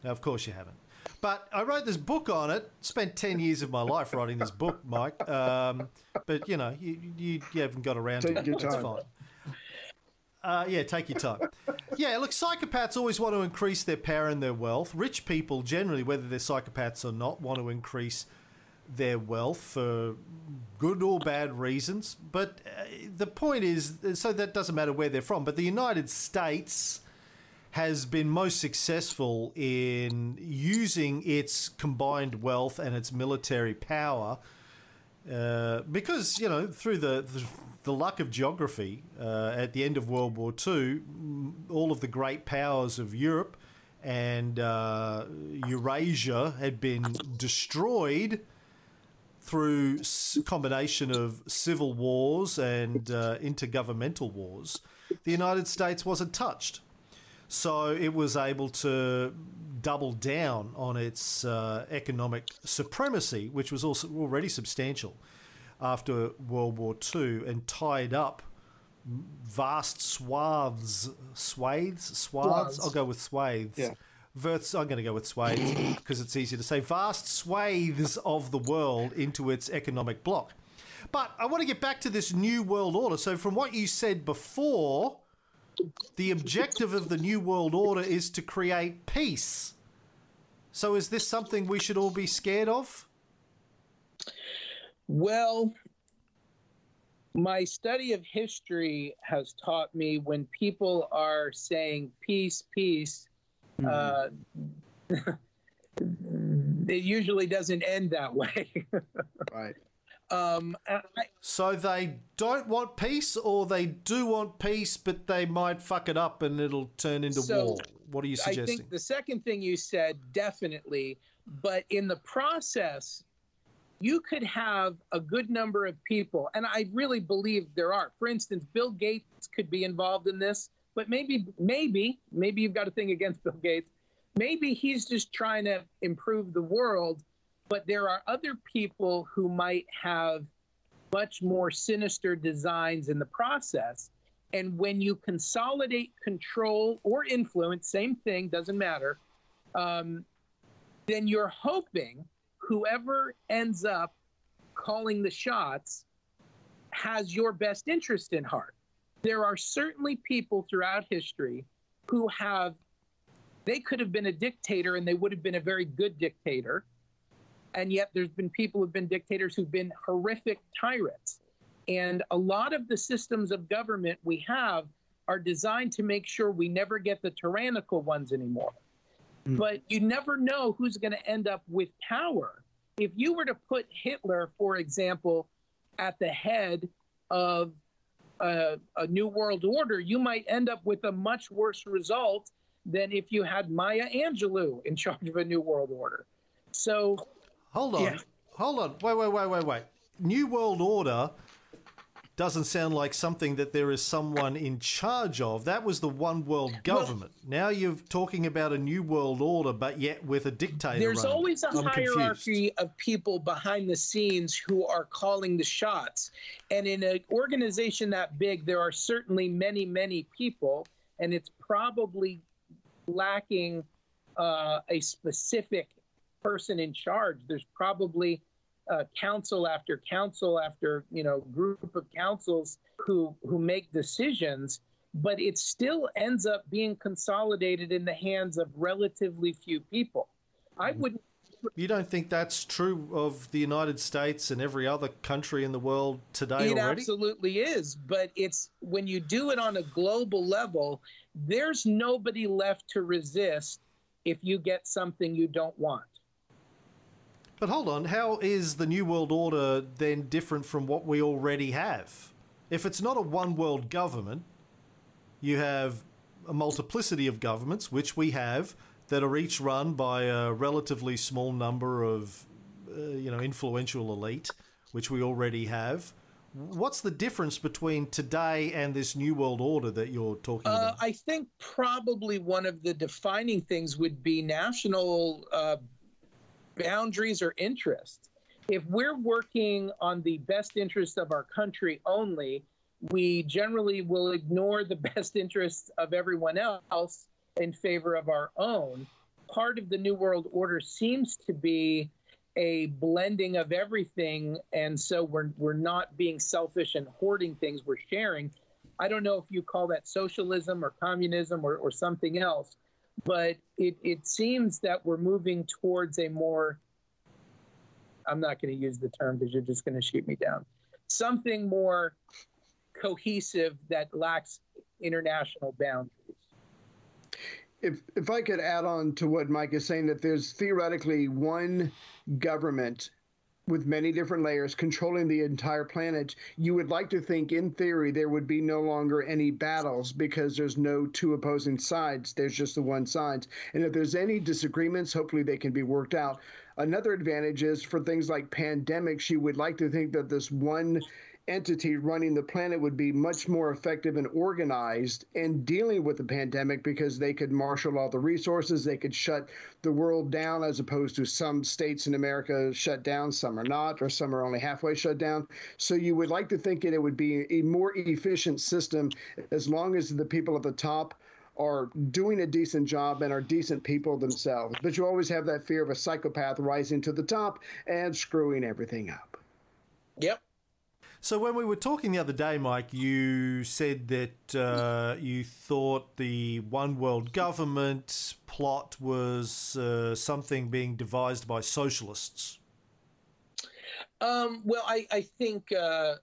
No, of course you haven't. But I wrote this book on it. Spent ten years of my life writing this book, Mike. Um, but you know, you, you, you haven't got around Take to it. time. fine. Uh, yeah, take your time. Yeah, look, psychopaths always want to increase their power and their wealth. Rich people, generally, whether they're psychopaths or not, want to increase their wealth for good or bad reasons. But uh, the point is, so that doesn't matter where they're from. But the United States has been most successful in using its combined wealth and its military power uh, because you know through the, the the luck of geography uh, at the end of World War II, all of the great powers of Europe and uh, Eurasia had been destroyed through combination of civil wars and uh, intergovernmental wars. The United States wasn't touched. So it was able to double down on its uh, economic supremacy, which was also already substantial after World War II, and tied up vast swaths, swathes, swaths. Swaths. I'll go with swathes. Yeah. Verts, I'm going to go with swathes because it's easier to say. Vast swathes of the world into its economic bloc. But I want to get back to this new world order. So, from what you said before, the objective of the New World Order is to create peace. So, is this something we should all be scared of? Well, my study of history has taught me when people are saying peace, peace, uh, it usually doesn't end that way. Right. Um, I, So, they don't want peace, or they do want peace, but they might fuck it up and it'll turn into So, war? What are you suggesting? I think the second thing you said, definitely. But in the process, you could have a good number of people, and I really believe there are. For instance, Bill Gates could be involved in this, but maybe, maybe, maybe you've got a thing against Bill Gates. Maybe he's just trying to improve the world, but there are other people who might have much more sinister designs in the process. And when you consolidate control or influence, same thing, doesn't matter, um, then you're hoping whoever ends up calling the shots has your best interest in heart. There are certainly people throughout history who have, they could have been a dictator and they would have been a very good dictator. And yet there's been people who've been dictators who've been horrific tyrants. And a lot of the systems of government we have are designed to make sure we never get the tyrannical ones anymore. Hmm. But you never know who's going to end up with power if you were to put Hitler, for example, at the head of a, a new world order, you might end up with a much worse result than if you had Maya Angelou in charge of a new world order. So, Hold on. Yeah. Hold on. Wait, wait, wait, wait, wait. New World Order doesn't sound like something that there is someone in charge of. That was the one world government. now you're talking about a new world order, but yet with a dictator. there's running. always a I'm confused. hierarchy of people behind the scenes who are calling the shots. And in an organization that big, there are certainly many, many people, and it's probably lacking uh, a specific person in charge. There's probably uh, council after council after you know group of councils who who make decisions, but it still ends up being consolidated in the hands of relatively few people. I wouldn't. You don't think that's true of the United States and every other country in the world today It already? absolutely is, but it's when you do it on a global level, there's nobody left to resist if you get something you don't want. But hold on, how is the New World Order then different from what we already have? If it's not a one world government, you have a multiplicity of governments, which we have, that are each run by a relatively small number of, uh, you know, influential elite, which we already have. What's the difference between today and this New World Order that you're talking Uh, about? I think probably one of the defining things would be national uh, boundaries or interests. If we're working on the best interest of our country only, we generally will ignore the best interests of everyone else in favor of our own. Part of the New World Order seems to be a blending of everything, and so we're we're not being selfish and hoarding things. We're sharing. I don't know if you call that socialism or communism or, or something else, but it, it seems that we're moving towards a more I'm not going to use the term because you're just going to shoot me down. Something more cohesive that lacks international boundaries. if if I could add on to what Mike is saying, that there's theoretically one government with many different layers controlling the entire planet, you would like to think, in theory, there would be no longer any battles because there's no two opposing sides. There's just the one side. And if there's any disagreements, hopefully they can be worked out. Another advantage is for things like pandemics, you would like to think that this one entity running the planet would be much more effective and organized in dealing with the pandemic because they could marshal all the resources, they could shut the world down as opposed to some states in America shut down, some are not, or some are only halfway shut down. So you would like to think that it would be a more efficient system as long as the people at the top are doing a decent job and are decent people themselves. But you always have that fear of a psychopath rising to the top and screwing everything up. Yep. So when we were talking the other day, Mike, you said that uh, you thought the one world government plot was uh, something being devised by socialists. Um, well, I, I think, uh,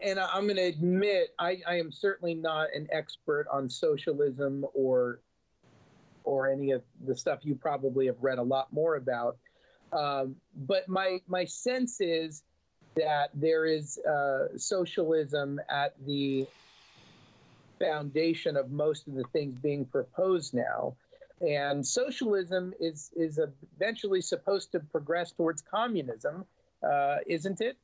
and I, I'm going to admit, I, I am certainly not an expert on socialism or or any of the stuff you probably have read a lot more about. Um, but my my sense is that there is uh, socialism at the foundation of most of the things being proposed now. And socialism is is eventually supposed to progress towards communism, uh, isn't it?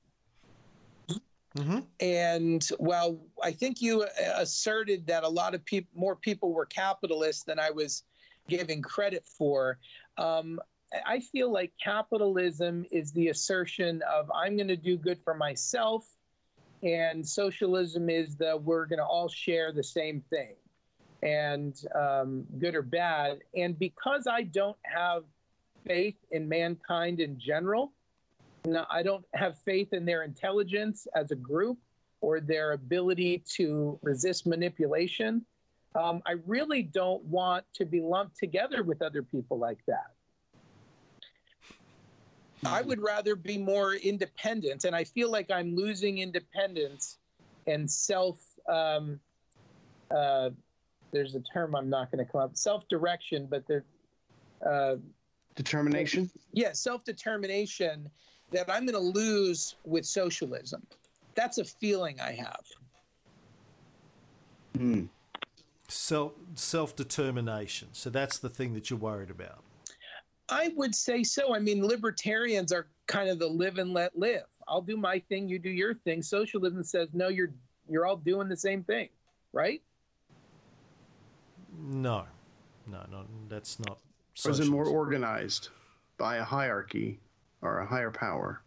Mm-hmm. And while I think you uh, asserted that a lot of people, more people were capitalists than I was giving credit for, um, I feel like capitalism is the assertion of I'm going to do good for myself, and socialism is the we're going to all share the same thing, and um, good or bad. And because I don't have faith in mankind in general, I don't have faith in their intelligence as a group or their ability to resist manipulation. Um, I really don't want to be lumped together with other people like that. I would rather be more independent, and I feel like I'm losing independence and self. Um, uh, there's a term I'm not going to come up. Self direction, but there. Uh, Determination. yeah, self determination that I'm going to lose with socialism. That's a feeling I have. Hmm. Self self determination. So that's the thing that you're worried about. I would say so. I mean, libertarians are kind of the live and let live. I'll do my thing, you do your thing. Socialism says no, you're you're all doing the same thing, right? No, no, no. That's not. Or is it more organized by a hierarchy or a higher power?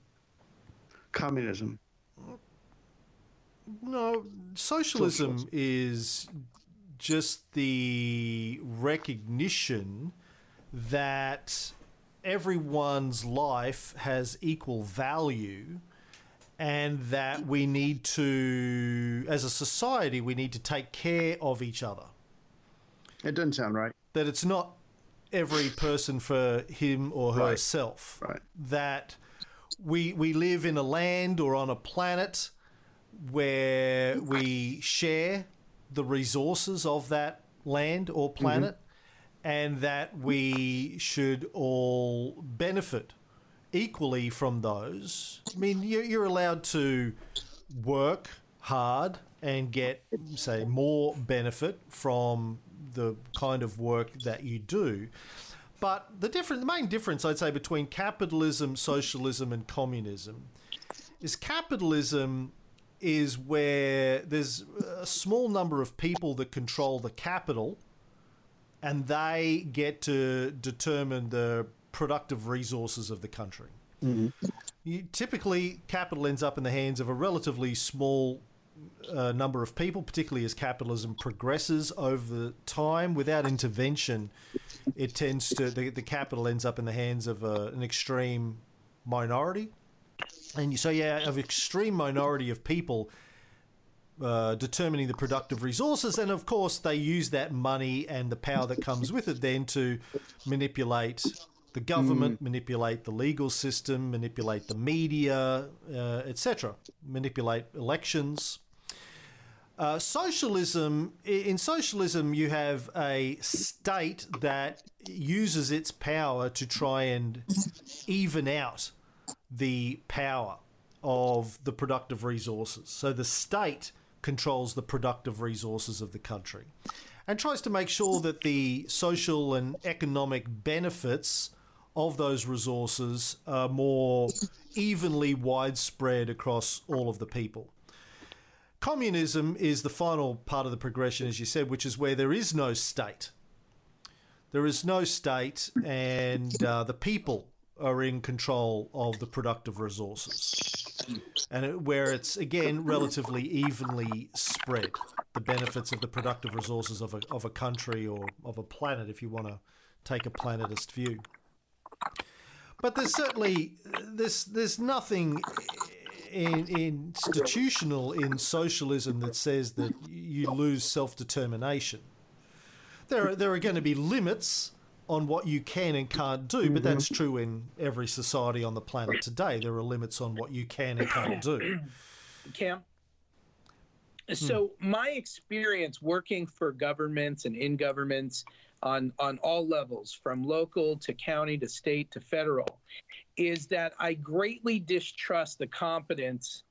Communism. No, socialism is just the recognition that everyone's life has equal value and that we need to, as a society, we need to take care of each other. It doesn't sound right. That it's not every person for him or Right. herself. Right. That we we live in a land or on a planet where we share the resources of that land or mm-hmm. planet and that we should all benefit equally from those. I mean, you're, allowed to work hard and get, say, more benefit from the kind of work that you do. But the different, the main difference, I'd say, between capitalism, socialism, and communism is capitalism is where there's a small number of people that control the capital and they get to determine the productive resources of the country. You, typically, capital ends up in the hands of a relatively small uh, number of people, particularly as capitalism progresses over time without intervention. It tends to the, the capital ends up in the hands of a, an extreme minority, and you, so yeah, have extreme minority of people uh, determining the productive resources, and of course they use that money and the power that comes with it then to manipulate the government, manipulate the legal system, manipulate the media, uh, etc., manipulate elections. Uh, socialism, in socialism, you have a state that uses its power to try and even out the power of the productive resources. So the state controls the productive resources of the country and tries to make sure that the social and economic benefits of those resources are more evenly widespread across all of the people. Communism is the final part of the progression, as you said, which is where there is no state. There is no state, and uh, the people are in control of the productive resources. And it, where it's, again, relatively evenly spread, the benefits of the productive resources of a, of a country or of a planet, if you want to take a planetist view. But there's certainly there's there's nothing in, institutional in socialism that says that you lose self determination. There are, there are going to be limits on what you can and can't do, but mm-hmm. that's true in every society on the planet today. There are limits on what you can and can't do. Cam. Hmm. So my experience working for governments and in governments on on all levels, from local to county to state to federal, is that I greatly distrust the competence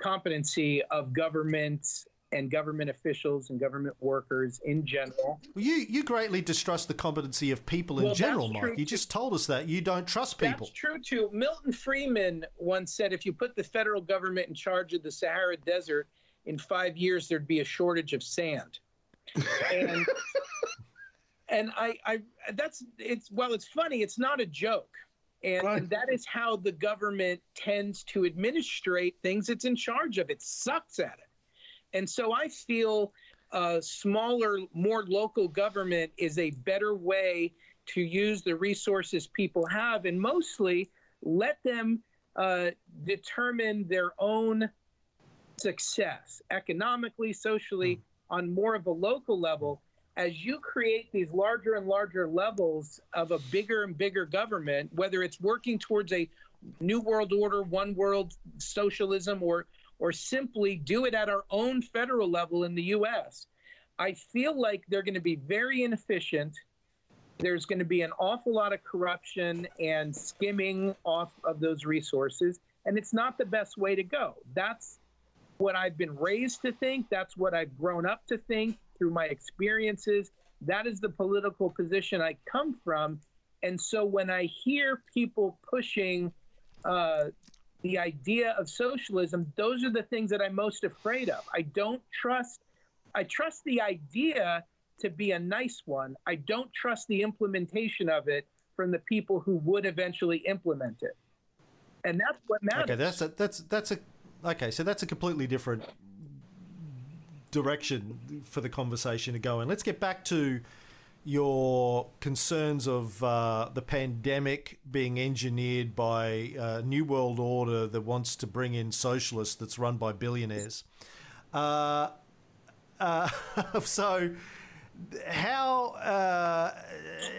competency of governments and government officials and government workers in general. Well, you you greatly distrust the competency of people in Well, general, Mike. You too. just told us that you don't trust people. That's true too. Milton Friedman once said if you put the federal government in charge of the Sahara Desert, in five years there'd be a shortage of sand. And and I, I that's it's well, it's funny, it's not a joke. And, Right. and that is how the government tends to administrate things it's in charge of. It sucks at it. And so I feel uh, smaller, more local government is a better way to use the resources people have and mostly let them uh, determine their own success economically, socially, on more of a local level. As you create these larger and larger levels of a bigger and bigger government, whether it's working towards a new world order, one world socialism, or or simply do it at our own federal level in the U.S., I feel like they're going to be very inefficient there's going to be an awful lot of corruption and skimming off of those resources, and it's not the best way to go. That's what I've been raised to think. That's what I've grown up to think through my experiences. That is the political position I come from. And so when I hear people pushing uh, the idea of socialism, those are the things that I'm most afraid of. I don't trust, I trust the idea to be a nice one. I don't trust the implementation of it from the people who would eventually implement it. And that's what matters. Okay, that's a, that's that's a okay. So that's a completely different direction for the conversation to go in. Let's get back to your concerns of uh, the pandemic being engineered by a new world order that wants to bring in socialists that's run by billionaires. Uh, uh, so, how uh,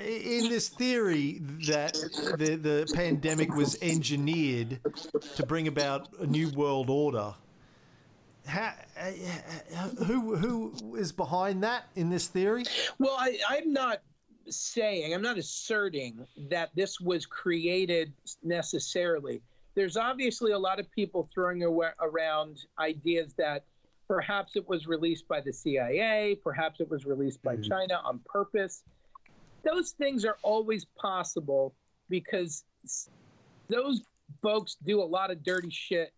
in this theory that the the pandemic was engineered to bring about a new world order? How, uh, who who is behind that in this theory? Well, I, I'm not saying, I'm not asserting that this was created necessarily. There's obviously a lot of people throwing awa- around ideas that perhaps it was released by the CIA, perhaps it was released by China on purpose. Those things are always possible because those folks do a lot of dirty shit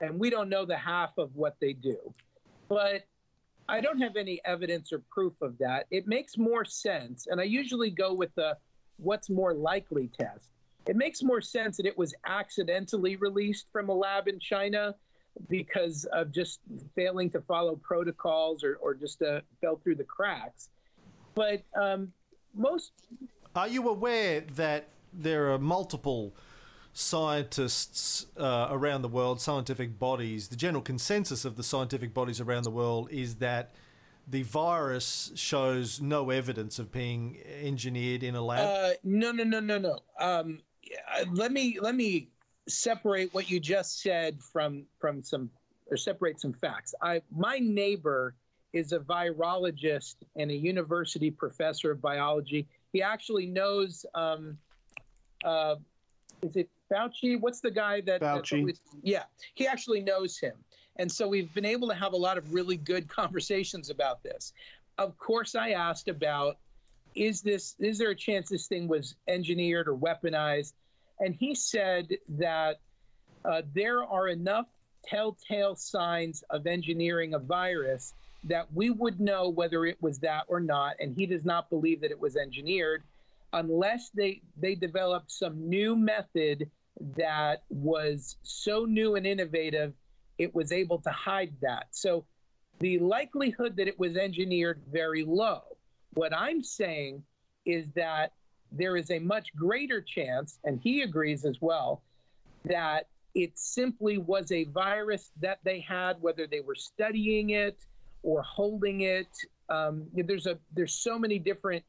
and we don't know the half of what they do. But I don't have any evidence or proof of that. It makes more sense, and I usually go with the what's more likely test. It makes more sense that it was accidentally released from a lab in China because of just failing to follow protocols or, or just uh, fell through the cracks. But um, most Are you aware that there are multiple scientists uh, around the world, scientific bodies? The general consensus of the scientific bodies around the world is that the virus shows no evidence of being engineered in a lab. Uh, no, no, no, no, no. Um, uh, let me let me separate what you just said from from some or separate some facts. I my neighbor is a virologist and a university professor of biology. He actually knows. Um, uh, is it Fauci? What's the guy that? Fauci. always- yeah, he actually knows him, and so we've been able to have a lot of really good conversations about this. Of course, I asked about is this is there a chance this thing was engineered or weaponized and he said that uh, there are enough telltale signs of engineering a virus that we would know whether it was that or not and he does not believe that it was engineered unless they they developed some new method that was so new and innovative it was able to hide that so the likelihood that it was engineered very low what I'm saying is that there is a much greater chance, and he agrees as well, that it simply was a virus that they had, whether they were studying it or holding it. Um, there's a there's so many different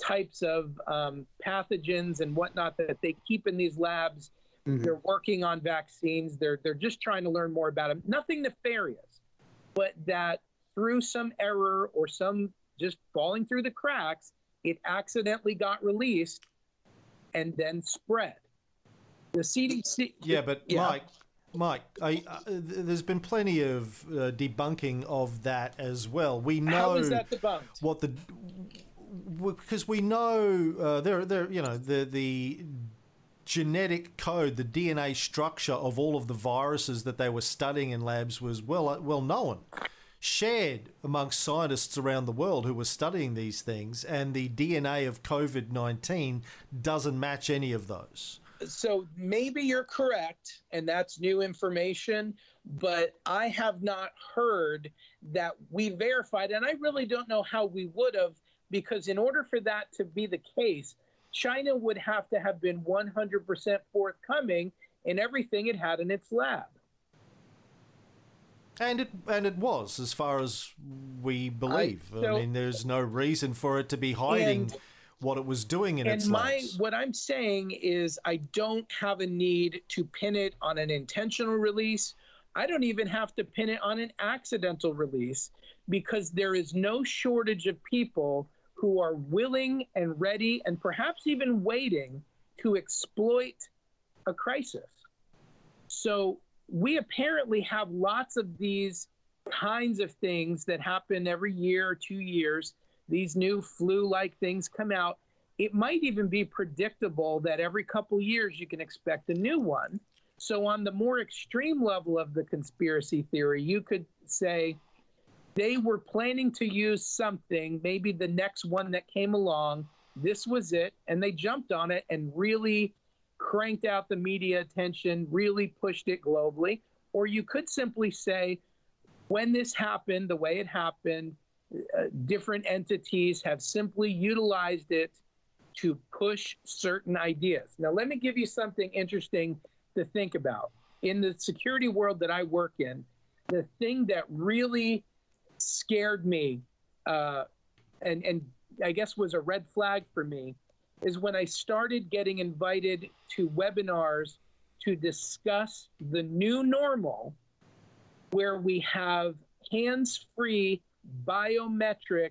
types of um, pathogens and whatnot that they keep in these labs. They're working on vaccines. They're they're just trying to learn more about them. Nothing nefarious, but that through some error or some just falling through the cracks, it accidentally got released and then spread. The CDC. Yeah, but Yeah. Mike, Mike, I, uh, th- there's been plenty of uh, debunking of that as well. We know How is that debunked? what the because we know uh, there, there, you know, the the genetic code, the DNA structure of all of the viruses that they were studying in labs was well well known, shared amongst scientists around the world who were studying these things, and the DNA of COVID nineteen doesn't match any of those. so maybe you're correct and that's new information but i have not heard that we verified and i really don't know how we would have because in order for that to be the case china would have to have been 100% forthcoming in everything it had in its lab And it and it was, as far as we believe. I, so- mean, there's no reason for it to be hiding And- what it was doing in and its my labs. what i'm saying is i don't have a need to pin it on an intentional release i don't even have to pin it on an accidental release because there is no shortage of people who are willing and ready and perhaps even waiting to exploit a crisis. So we apparently have lots of these kinds of things that happen every year or two years. These new flu like things come out. It might even be predictable that every couple years you can expect a new one. So, on the more extreme level of the conspiracy theory, you could say they were planning to use something, maybe the next one that came along. This was it. And they jumped on it and really cranked out the media attention, really pushed it globally. Or you could simply say, when this happened, the way it happened, uh, different entities have simply utilized it to push certain ideas. Now, let me give you something interesting to think about. In the security world that I work in, the thing that really scared me uh, and, and I guess was a red flag for me is when I started getting invited to webinars to discuss the new normal where we have hands free biometric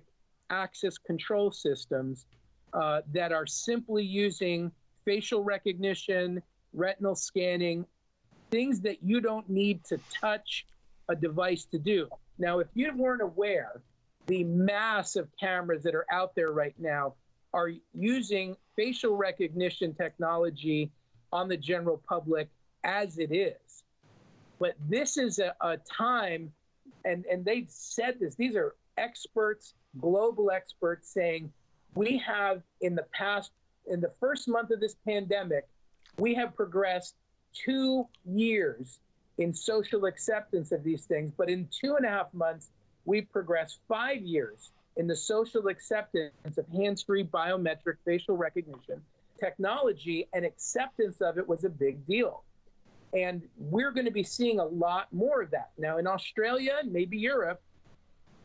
access control systems uh, that are simply using facial recognition, retinal scanning, things that you don't need to touch a device to do. Now, if you weren't aware, the mass of cameras that are out there right now are using facial recognition technology on the general public as it is. But this is a, a time, and, and they've said this, these are experts, global experts saying we have in the past, in the first month of this pandemic, we have progressed two years in social acceptance of these things. But in two and a half months, we've progressed five years in the social acceptance of hands free biometric facial recognition technology, and acceptance of it was a big deal. And we're going to be seeing a lot more of that. Now, in Australia, and maybe Europe,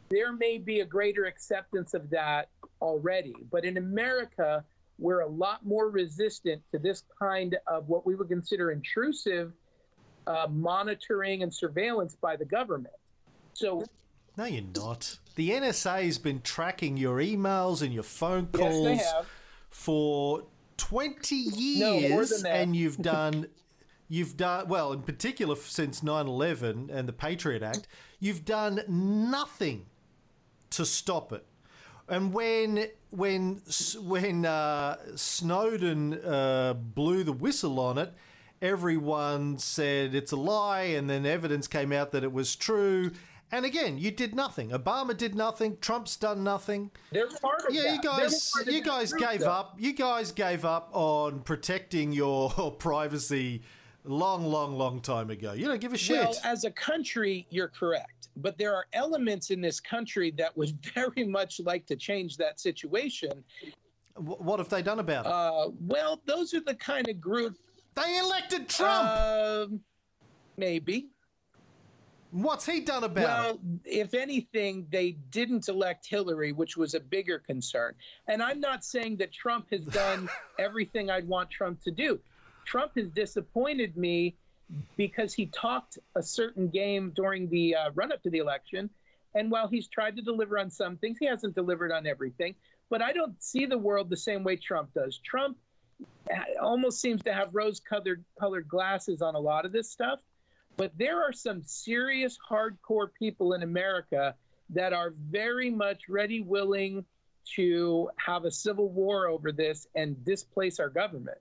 there may be a greater acceptance of that already. But in America, we're a lot more resistant to this kind of what we would consider intrusive uh, monitoring and surveillance by the government. So, no, you're not. The NSA has been tracking your emails and your phone calls yes, for 20 years, no, and you've done. You've done well, in particular since 9 11 and the Patriot Act, you've done nothing to stop it. And when when when uh, Snowden uh, blew the whistle on it, everyone said it's a lie, and then evidence came out that it was true. And again, you did nothing. Obama did nothing. Trump's done nothing. They're part of yeah, that. you guys, you guys gave though. up. You guys gave up on protecting your privacy long, long, long time ago. You don't give a shit. Well, as a country, you're correct. But there are elements in this country that would very much like to change that situation. Wh- what have they done about it? Uh, well, those are the kind of group. They elected Trump. Um, maybe. What's he done about Well, it? if anything, they didn't elect Hillary, which was a bigger concern. And I'm not saying that Trump has done everything I'd want Trump to do. Trump has disappointed me because he talked a certain game during the uh, run up to the election. And while he's tried to deliver on some things, he hasn't delivered on everything. But I don't see the world the same way Trump does. Trump almost seems to have rose colored colored glasses on a lot of this stuff. But there are some serious hardcore people in America that are very much ready, willing to have a civil war over this and displace our government.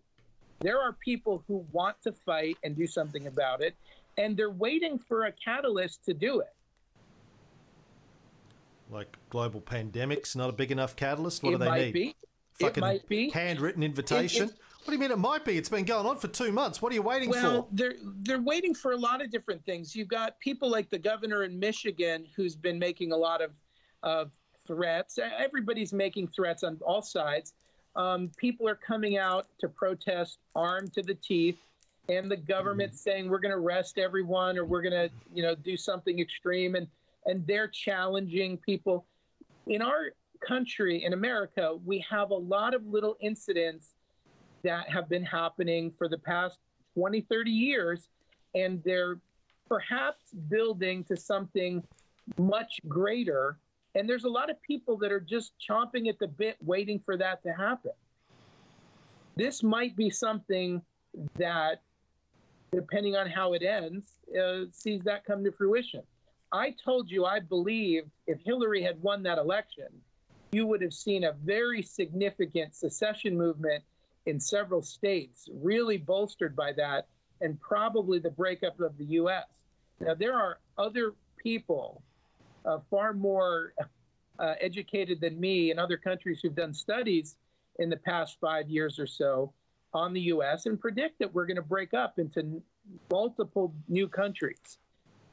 There are people who want to fight and do something about it, and they're waiting for a catalyst to do it. Like global pandemics, not a big enough catalyst. What it do they might need? be. Fucking it might be. handwritten invitation. It- what do you mean it might be? It's been going on for two months. What are you waiting for? Well, for? they're they're waiting for a lot of different things. You've got people like the governor in Michigan who's been making a lot of of threats. Everybody's making threats on all sides. Um, people are coming out to protest armed to the teeth, and the government saying we're going to arrest everyone or we're going to you know do something extreme, and and they're challenging people. In our country, in America, we have a lot of little incidents that have been happening for the past 20, 30 years, and they're perhaps building to something much greater And there's a lot of people that are just chomping at the bit, waiting for that to happen. This might be something that, depending on how it ends, uh, sees that come to fruition. I told you I believed if Hillary had won that election, you would have seen a very significant secession movement in several states, really bolstered by that, and probably the breakup of the U.S. Now, there are other people uh, far more uh, educated than me in other countries who've done studies in the past five years or so on the U.S. and predict that we're going to break up into multiple new countries.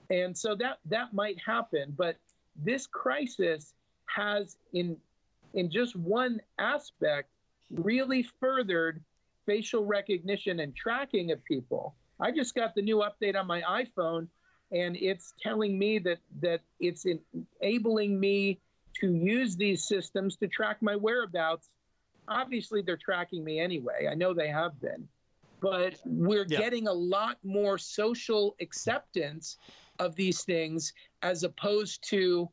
And so that that might happen, but this crisis has in in just one aspect really furthered facial recognition and tracking of people. I just got the new update on my iPhone and it's telling me that that it's enabling me to use these systems to track my whereabouts. Obviously they're tracking me anyway. I know they have been. But we're Yeah. getting a lot more social acceptance of these things as opposed to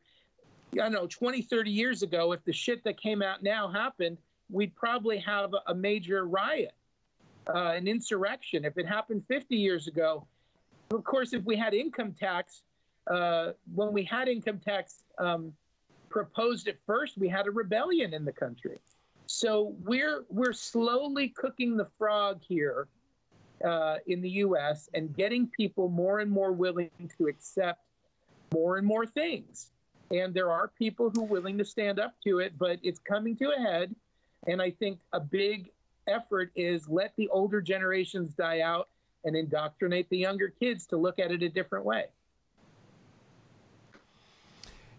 I know 20 30 years ago if the shit that came out now happened we'd probably have a- a major riot uh, an insurrection if it happened 50 years ago of course if we had income tax uh, when we had income tax um, proposed at first we had a rebellion in the country so we're we're slowly cooking the frog here uh, in the U.S. and getting people more and more willing to accept more and more things. And there are people who are willing to stand up to it, but it's coming to a head. And I think a big effort is let the older generations die out and indoctrinate the younger kids to look at it a different way.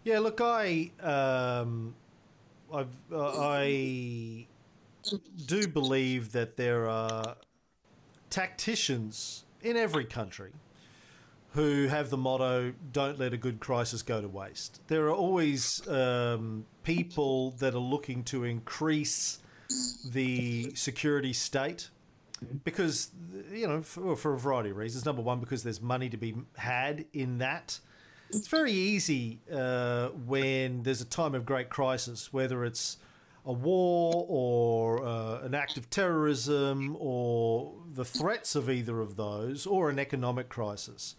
Yeah, look, I um, I've, uh, I do believe that there are tacticians in every country who have the motto "Don't let a good crisis go to waste." There are always um, people that are looking to increase the security state because you know for, for a variety of reasons. Number one, because there's money to be had in that. It's very easy uh, when there's a time of great crisis, whether it's a war or uh, an act of terrorism or the threats of either of those or an economic crisis.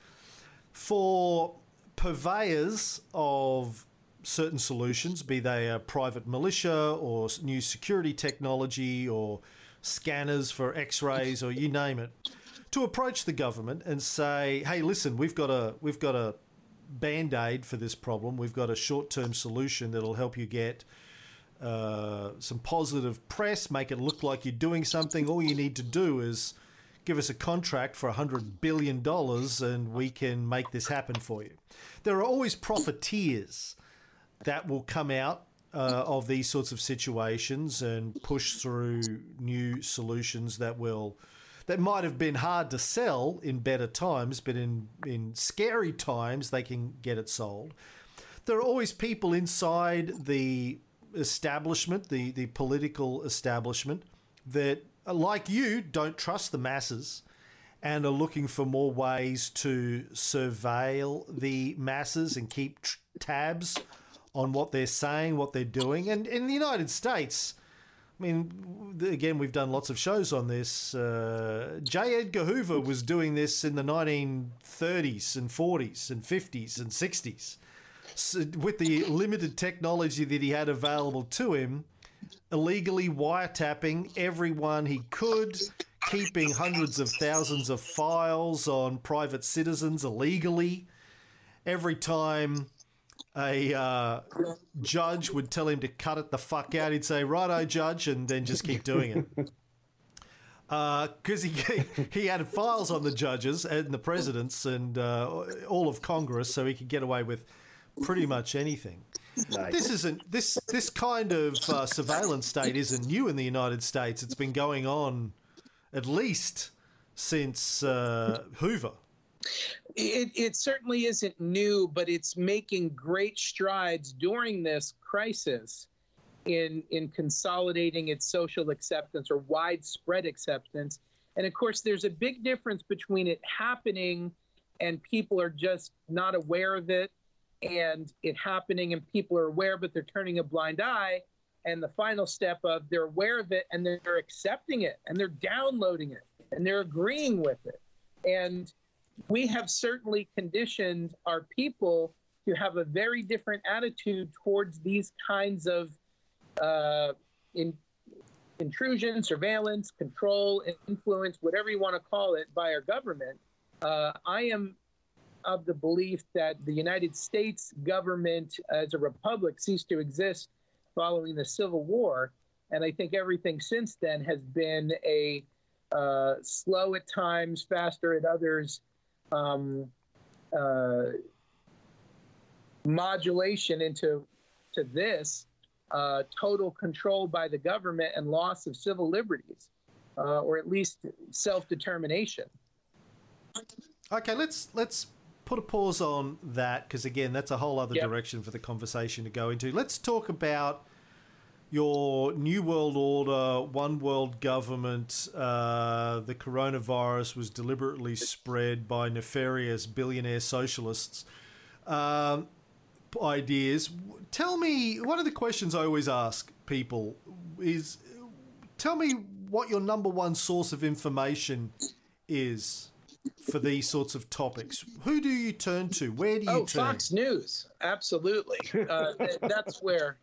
For purveyors of certain solutions, be they a private militia or new security technology or scanners for x rays or you name it, to approach the government and say, hey, listen, we've got a, we've got a band aid for this problem, we've got a short term solution that'll help you get uh, some positive press, make it look like you're doing something. All you need to do is give us a contract for $100 billion and we can make this happen for you. There are always profiteers that will come out uh, of these sorts of situations and push through new solutions that will that might have been hard to sell in better times, but in in scary times they can get it sold. There are always people inside the establishment, the the political establishment, that like you don't trust the masses and are looking for more ways to surveil the masses and keep tr- tabs on what they're saying, what they're doing. And in the United States, I mean, again, we've done lots of shows on this. Uh, J. Edgar Hoover was doing this in the 1930s and 40s and 50s and 60s. So with the limited technology that he had available to him, illegally wiretapping everyone he could, keeping hundreds of thousands of files on private citizens illegally. Every time a uh, judge would tell him to cut it the fuck out, he'd say, "Righto, judge," and then just keep doing it. Because he he had files on the judges and the presidents and uh, all of Congress, so he could get away with pretty much anything. This isn't this this kind of uh, surveillance state isn't new in the United States. It's been going on at least since uh, Hoover. It, it certainly isn't new, but it's making great strides during this crisis in in consolidating its social acceptance or widespread acceptance. And of course, there's a big difference between it happening and people are just not aware of it and it happening and people are aware, but they're turning a blind eye. And the final step of they're aware of it and they're accepting it and they're downloading it and they're agreeing with it. And we have certainly conditioned our people to have a very different attitude towards these kinds of uh, in, intrusion, surveillance, control, influence, whatever you want to call it, by our government. Uh, I am of the belief that the United States government as a republic ceased to exist following the Civil War. And I think everything since then has been a uh, slow at times, faster at others um, uh, modulation into to this uh, total control by the government and loss of civil liberties, uh, or at least self-determination. Okay, let's let's put a pause on that because again, that's a whole other Yep. direction for the conversation to go into. Let's talk about your new world order, one world government. Uh, the coronavirus was deliberately spread by nefarious billionaire socialists. Um, ideas. Tell me, one of the questions I always ask people is tell me what your number one source of information is for these sorts of topics. Who do you turn to? Where do you Oh, turn? Fox News, absolutely. Uh, that's where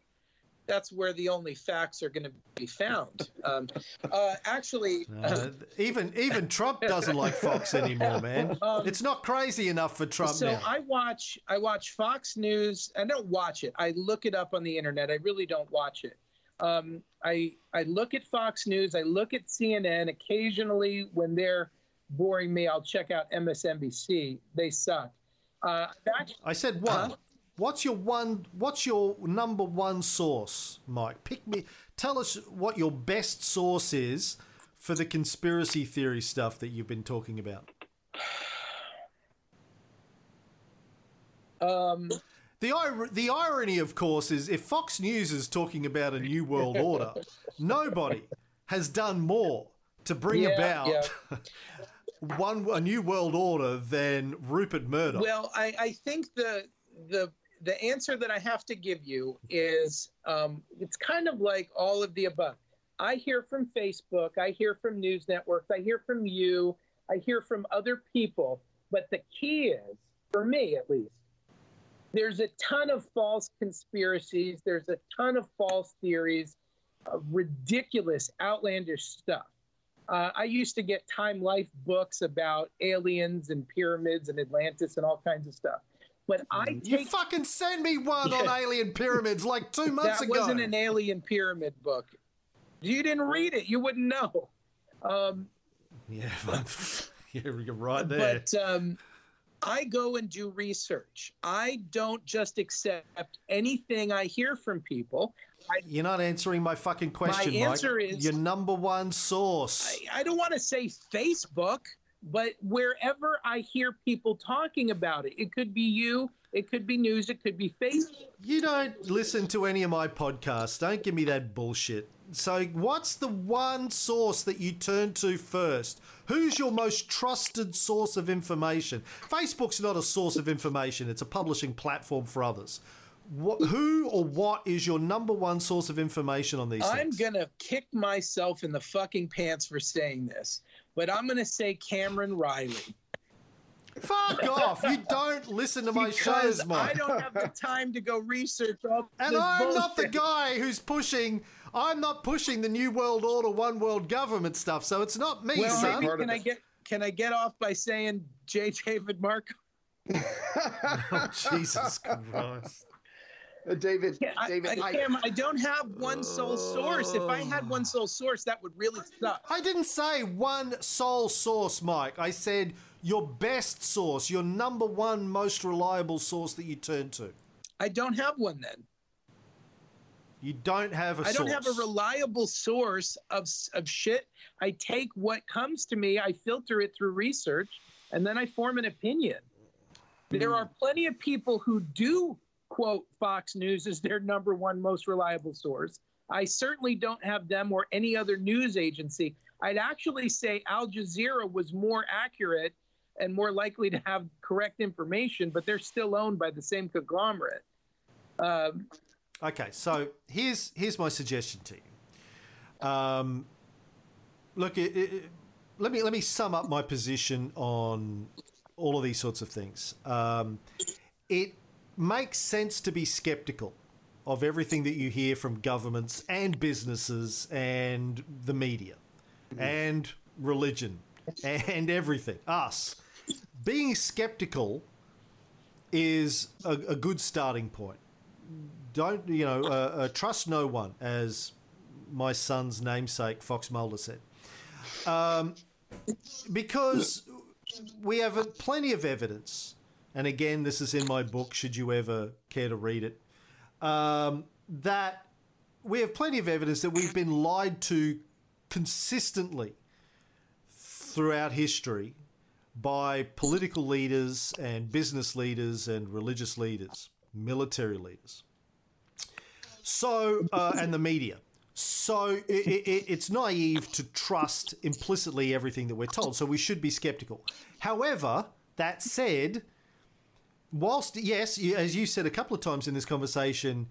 that's where the only facts are going to be found. Um, uh, actually, Uh, even even Trump doesn't like Fox anymore, man. Um, it's not crazy enough for Trump so now. I watch I watch Fox News. I don't watch it. I look it up on the internet. I really don't watch it. Um, I I look at Fox News. I look at CNN. Occasionally, when they're boring me, I'll check out MSNBC. They suck. Uh, I said one. Huh? What's your one? What's your number one source, Mike? Pick me. Tell us what your best source is for the conspiracy theory stuff that you've been talking about. um, The ir- the irony, of course, is if Fox News is talking about a new world order, nobody has done more to bring Yeah, about yeah. one a new world order than Rupert Murdoch. Well, I, I think the the the answer that I have to give you is um, it's kind of like all of the above. I hear from Facebook, I hear from news networks, I hear from you, I hear from other people. But the key is, for me at least, there's a ton of false conspiracies, there's a ton of false theories, uh, ridiculous, outlandish stuff. Uh, I used to get Time Life books about aliens and pyramids and Atlantis and all kinds of stuff. But I Mm, you fucking send me one on alien pyramids like two months that ago. That wasn't an alien pyramid book. You didn't read it, you wouldn't know. Um, yeah, yeah, you're right there. but um, I go and do research. I don't just accept anything I hear from people. You're not answering my fucking question, My answer Mike. is- your number one source. I, I don't want to say Facebook, but wherever I hear people talking about it, it could be you, it could be news, it could be Facebook. You don't listen to any of my podcasts. Don't give me that bullshit. So, what's the one source that you turn to first? Who's your most trusted source of information? Facebook's not a source of information, it's a publishing platform for others. What, who or what is your number one source of information on these I'm things? gonna kick myself in the fucking pants for saying this, but I'm gonna say Cameron Reilly Fuck off! You don't listen to my because shows, Mike. I don't have the time to go research all And I'm not the guy who's pushing. I'm not pushing the new world order, one world government stuff. So it's not me, Well, son. maybe Part of can I get can I get off by saying J. David Mark? Oh, Jesus Christ! Uh, David, Yeah, I, David, I, I, Cam, I don't have one sole source. If I had one sole source, that would really suck. I didn't say one sole source, Mike. I said your best source, your number one most reliable source that you turn to. I don't have one then. You don't have a I don't have a reliable source of of shit. I take what comes to me, I filter it through research, and then I form an opinion. There are plenty of people who do quote Fox News as their number one most reliable source. I certainly don't have them or any other news agency. I'd actually say Al Jazeera was more accurate and more likely to have correct information, but they're still owned by the same conglomerate. Um, Okay, so here's here's my suggestion to you. Um, look, it, it, let me let me sum up my position on all of these sorts of things. Um, it makes sense to be skeptical of everything that you hear from governments and businesses and the media and religion and everything. Us being skeptical is a, a good starting point don't you know? Uh, uh, trust no one, as my son's namesake Fox Mulder said, um, because we have plenty of evidence. And again, this is in my book. Should you ever care to read it, um, that we have plenty of evidence that we've been lied to consistently throughout history by political leaders and business leaders and religious leaders, military leaders. So, uh, and the media. So it, it, it's naive to trust implicitly everything that we're told. So we should be skeptical. However, that said, whilst yes, as you said a couple of times in this conversation,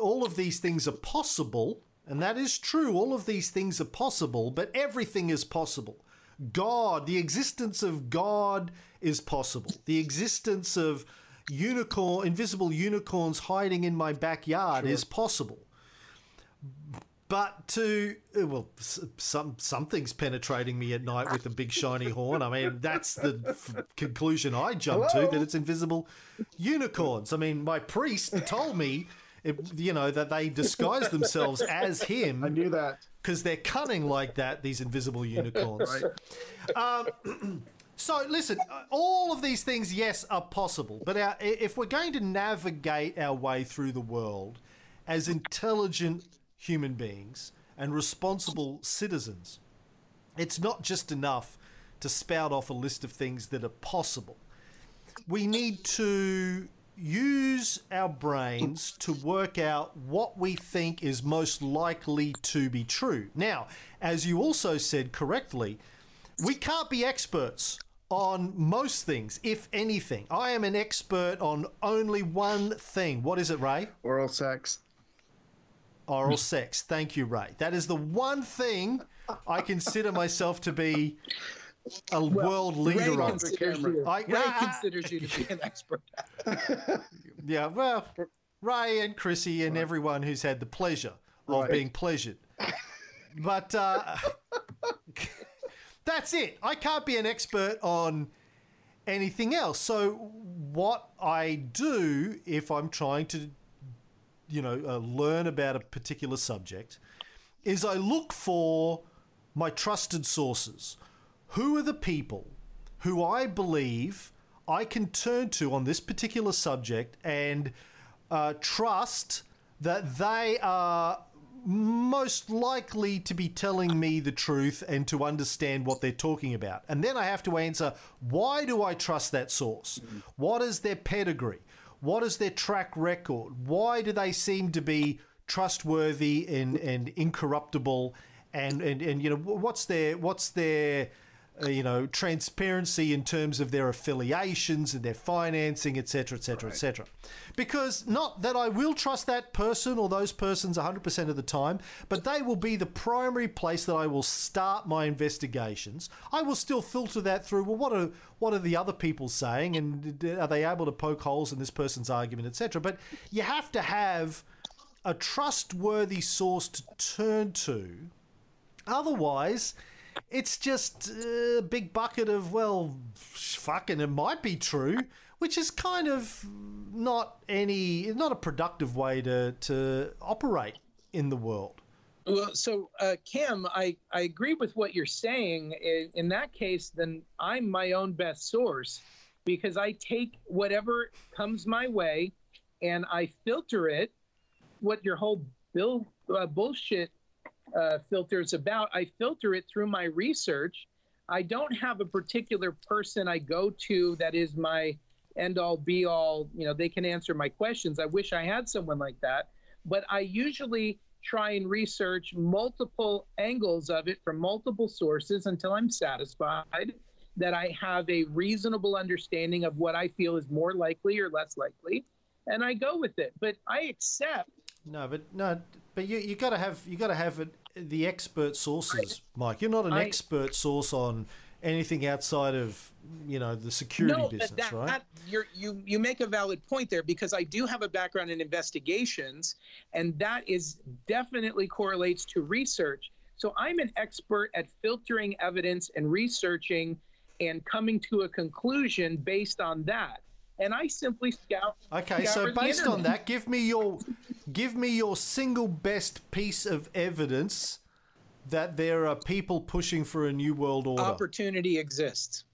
all of these things are possible, and that is true. All of these things are possible, but everything is possible. God, the existence of God is possible. The existence of unicorn, invisible unicorns hiding in my backyard is possible. But to well, some something's penetrating me at night with a big shiny horn. I mean, that's the f- conclusion I jump to that it's invisible unicorns. I mean, my priest told me, it, you know, that they disguise themselves as him I knew that. because they're cunning like that. These invisible unicorns. Um, so listen, all of these things, yes, are possible. But our, if we're going to navigate our way through the world as intelligent human beings and responsible citizens, it's not just enough to spout off a list of things that are possible. We need to use our brains to work out what we think is most likely to be true. Now, as you also said correctly, we can't be experts on most things, if anything. I am an expert on only one thing. What is it, Ray? Oral sex. Oral sex. Thank you, Ray. That is the one thing I consider myself to be a world Ray leader on. considers I- Ray Ah! considers you to be an expert. Yeah, well, Ray and Chrissy and everyone who's had the pleasure of Right. being pleasured. But uh, that's it. I can't be an expert on anything else. So, what I do if I'm trying to, you know, uh, learn about a particular subject is I look for my trusted sources. Who are the people who I believe I can turn to on this particular subject and uh, trust that they are most likely to be telling me the truth and to understand what they're talking about. And then I have to answer why do I trust that source? Mm-hmm. What is their pedigree? What is their track record? Why do they seem to be trustworthy and, and incorruptible? And, and, and you know what's their what's their Uh, you know transparency in terms of their affiliations and their financing, etc., etc., etc. Because not that I will trust that person or those persons 100% of the time, but they will be the primary place that I will start my investigations. I will still filter that through. Well, what are what are the other people saying, and are they able to poke holes in this person's argument, etc. But you have to have a trustworthy source to turn to Otherwise, it's just a big bucket of, well, fucking, it might be true, which is kind of not any, not a productive way to, to operate in the world. Well, so uh, Cam, I, I agree with what you're saying. In, in that case, then I'm my own best source because I take whatever comes my way and I filter it. What your whole bill uh, bullshit uh, filter is about, I filter it through my research. I don't have a particular person I go to that is my end all be all. You know, they can answer my questions. I wish I had someone like that, but I usually try and research multiple angles of it from multiple sources until I'm satisfied. that I have a reasonable understanding of what I feel is more likely or less likely, and I go with it. But I accept. No, but no, but you you got to have you got to have it, the expert sources, Mike. You're not an I- expert source on anything outside of you know the security no, business, but that, right? that you you make a valid point there because I do have a background in investigations, and that is definitely correlates to research. So I'm an expert at filtering evidence and researching and coming to a conclusion based on that. And I simply scout. Okay, so based on that, give me your give me your single best piece of evidence that there are people pushing for a new world order. opportunity exists.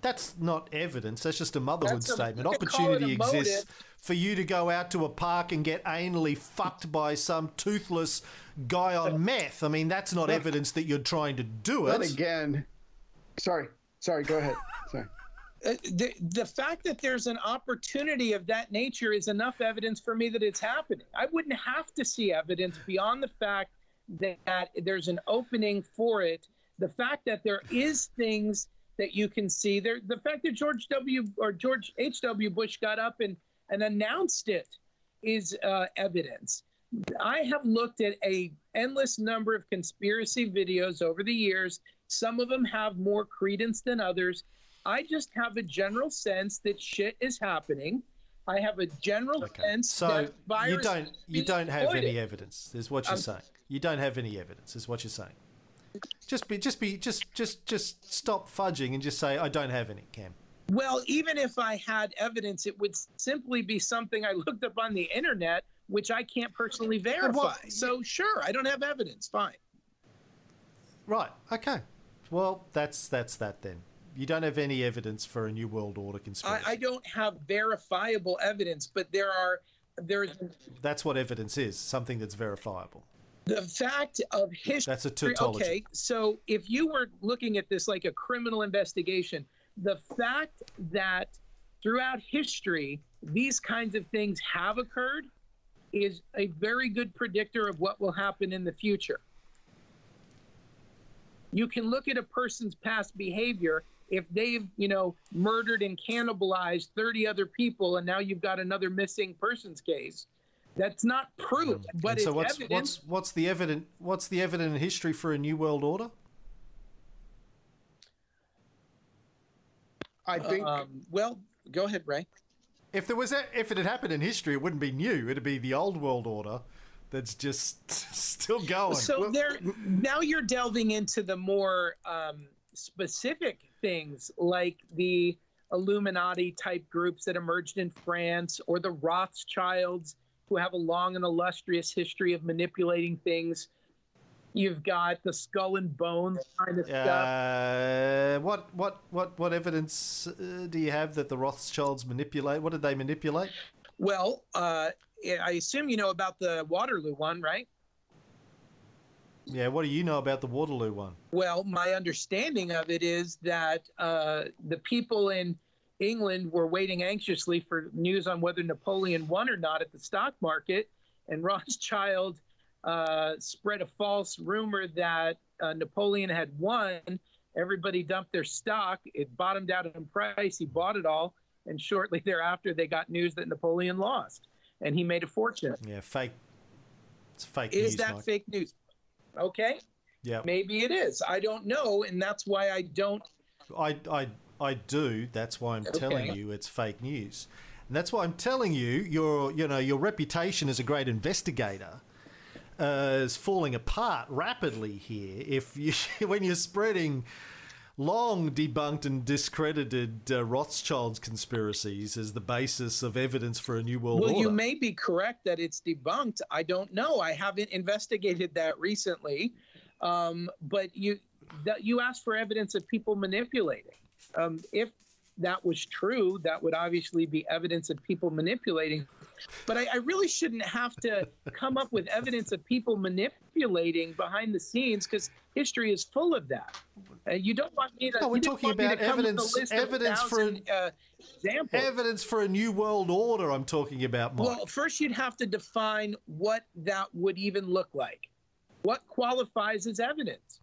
That's not evidence. That's just a motherhood That's a- statement. you can call it Opportunity a motive. exists for you to go out to a park and get anally fucked by some toothless guy on meth. I mean, that's not evidence that you're trying to do But it. again, sorry, sorry, go ahead. Sorry. Uh, the, the fact that there's an opportunity of that nature is enough evidence for me that it's happening. I wouldn't have to see evidence beyond the fact that there's an opening for it. The fact that there is things that you can see there, the fact that George W. or George H.W. Bush got up and, and announced it is uh, evidence. I have looked at a endless number of conspiracy videos over the years. Some of them have more credence than others. I just have a general sense that shit is happening. I have a general sense So that you don't you don't have any evidence, is what you're Um, saying. You don't have any evidence, is what you're saying. Just be just be just just just stop fudging and just say I don't have any, Cam. Well, even if I had evidence, it would simply be something I looked up on the internet, which I can't personally verify. so, sure, I don't have evidence. Fine. Right. Okay. Well, that's that's that then. You don't have any evidence for a new world order I, conspiracy. I don't have verifiable evidence, but there are there's That's what evidence is. Something that's verifiable. the fact of history. That's a tautology. Okay, so if you were looking at this like a criminal investigation, the fact that throughout history these kinds of things have occurred is a very good predictor of what will happen in the future. You can look at a person's past behavior if they've, you know, murdered and cannibalized 30 other people and now you've got another missing persons case. That's not proof, but Hmm. and it's so what's evidence. what's what's the evident what's the evident history for a new world order? I think Um, well, go ahead, Ray. If there was a, if it had happened in history, it wouldn't be new. It'd be the old world order that's just still going. So there, now you're delving into the more um, specific things like the Illuminati type groups that emerged in France or the Rothschilds, who have a long and illustrious history of manipulating things. You've got the skull and bones kind of stuff. Uh, what what what what evidence uh, do you have that the Rothschilds manipulate? What did they manipulate? Well, uh, I assume you know about the Waterloo one, right? Yeah, what do you know about the Waterloo one? Well, my understanding of it is that uh, the people in England were waiting anxiously for news on whether Napoleon won or not at the stock market, and Rothschild uh, spread a false rumor that uh, Napoleon had won. Everybody dumped their stock. It bottomed out in price. He bought it all, and shortly thereafter, they got news that Napoleon lost, and he made a fortune. Yeah, fake. It's fake news. Is news. that Mike. fake news? Okay, Yeah, maybe it is. I don't know, and that's why I don't I I I do. That's why I'm telling you it's fake news, and that's why I'm telling you your you know your reputation as a great investigator. Uh, is falling apart rapidly here. If you when you're spreading long debunked and discredited uh, Rothschild's conspiracies as the basis of evidence for a new world War. Well, order. you may be correct that it's debunked. I don't know. I haven't investigated that recently. Um, but you that you asked for evidence of people manipulating. Um, if that was true, that would obviously be evidence of people manipulating. But I, I really shouldn't have to come up with evidence of people manipulating behind the scenes because history is full of that. Uh, you don't want me to. No, we're talking want me to about come with a evidence- evidence for- 1,000, uh, examples. Evidence for a new world order. I'm talking about, Mike. Well, first you'd have to define what that would even look like. What qualifies as evidence?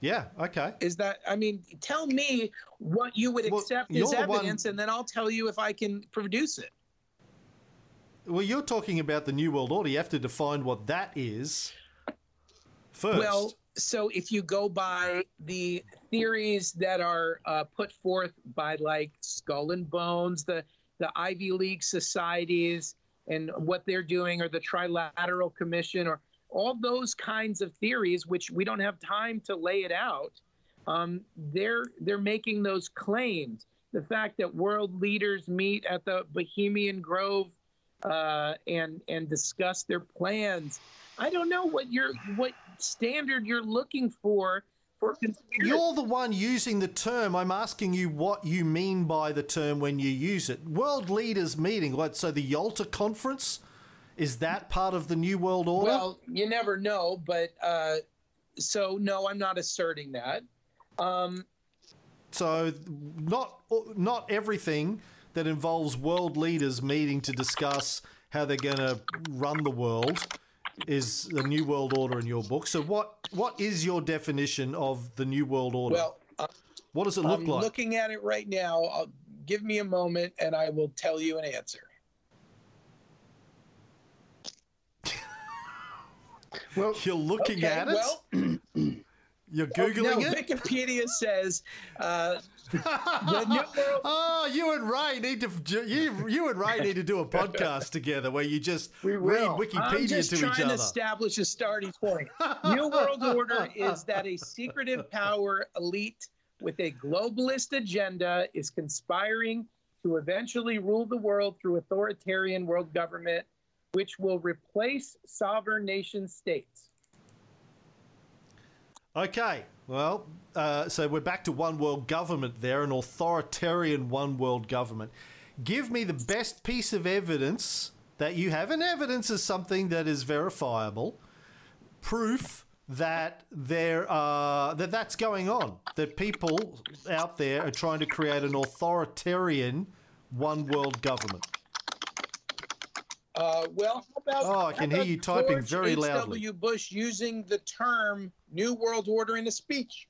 Yeah. Okay. Is that? I mean, tell me what you would Well, accept as the one- evidence, and then I'll tell you if I can produce it. Well, you're talking about the New World Order. You have to define what that is first. Well, so if you go by the theories that are uh, put forth by like Skull and Bones, the the Ivy League societies, and what they're doing, or the Trilateral Commission, or all those kinds of theories, which we don't have time to lay it out. Um, they're they're making those claims. The fact that world leaders meet at the Bohemian Grove uh, and and discuss their plans. I don't know what your what standard you're looking for for conspiracy. You're the one using the term. I'm asking you what you mean by the term when you use it. World leaders meeting. What? So the Yalta conference is that part of the New World Order? Well, you never know, but uh, so no, I'm not asserting that. Um, so not not everything that involves world leaders meeting to discuss how they're going to run the world is the New World Order in your book. So what what is your definition of the New World Order? well, uh, what does it look I'm like? looking at it right now. I'll, give me a moment, and I will tell you an answer. Well, You're looking Okay, at it. well, You're no, googling it. Wikipedia says uh, the New World Oh, you and Ray need to you you and Ray need to do a podcast together where you just read. Wikipedia I'm just to trying each to other. establish a starting point. New World Order is that a secretive power elite with a globalist agenda is conspiring to eventually rule the world through authoritarian world government, which will replace sovereign nation states. Okay, well, uh, so we're back to one world government there, an authoritarian one world government. Give me the best piece of evidence that you have, and evidence is something that is verifiable, proof that there are that that's going on, that people out there are trying to create an authoritarian one world government. Uh, well, how about, Oh, I can hear you typing George very H. loudly. W. Bush using the term New World Order in a speech.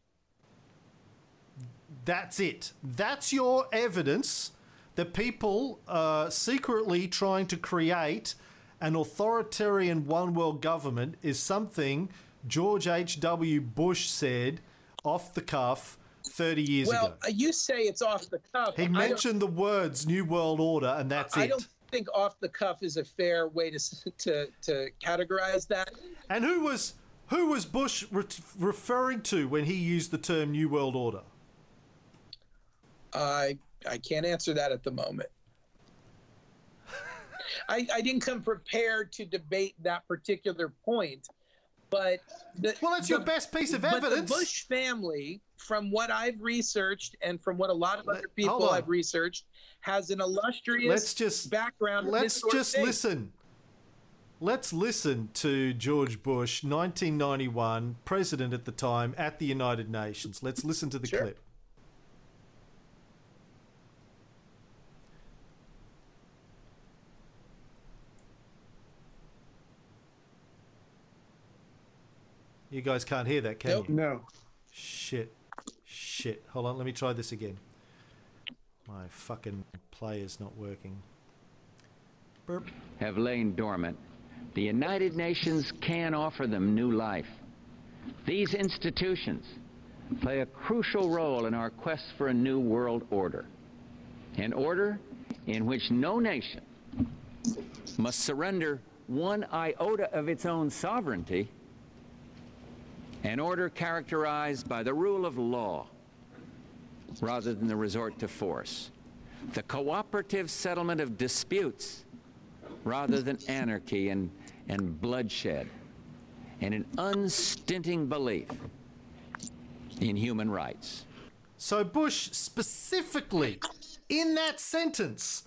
That's it. That's your evidence that people are secretly trying to create an authoritarian one world government is something George H.W. Bush said off the cuff 30 years Well, ago. uh, you say it's off the cuff. He mentioned the words New World Order, and that's I it. don't think off the cuff is a fair way to to to categorize that. And who was who was Bush re- referring to when he used the term New World Order? I I can't answer that at the moment. I, I didn't come prepared to debate that particular point, but the, Well, that's the- your best piece of but evidence. the Bush family, from what I've researched and from what a lot of other people. I've researched, has an illustrious Let's just- background. Let's just thing. listen. Let's listen to George Bush, 1991, president at the time at the United Nations. Let's listen to the Sure. clip. You guys can't hear that, can Nope. you? no. Shit. Shit. Hold on, let me try this again. My fucking play is not working. Burp. have lain dormant, the United Nations can offer them new life. These institutions play a crucial role in our quest for a new world order. An order in which no nation must surrender one iota of its own sovereignty. An order characterized by the rule of law rather than the resort to force. The cooperative settlement of disputes rather than anarchy and, and bloodshed, and an unstinting belief in human rights. So Bush specifically, in that sentence,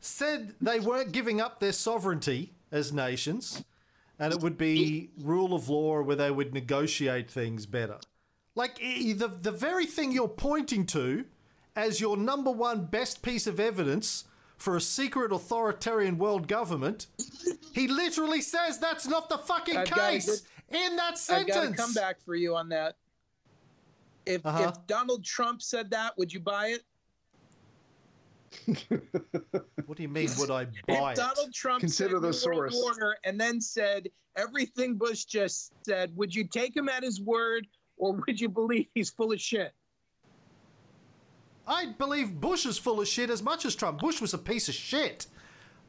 said they weren't giving up their sovereignty as nations, and it would be rule of law where they would negotiate things better. Like the the very thing you're pointing to as your number one best piece of evidence for a secret authoritarian world government, he literally says that's not the fucking I've got a case in that sentence. I've sentence. got to come back for you on that. If Uh-huh. if Donald Trump said that, would you buy it? What do you mean? Would I buy if it? Donald Trump Consider said the source. Order and then said everything Bush just said, would you take him at his word or would you believe he's full of shit? I believe Bush is full of shit as much as Trump. Bush was a piece of shit.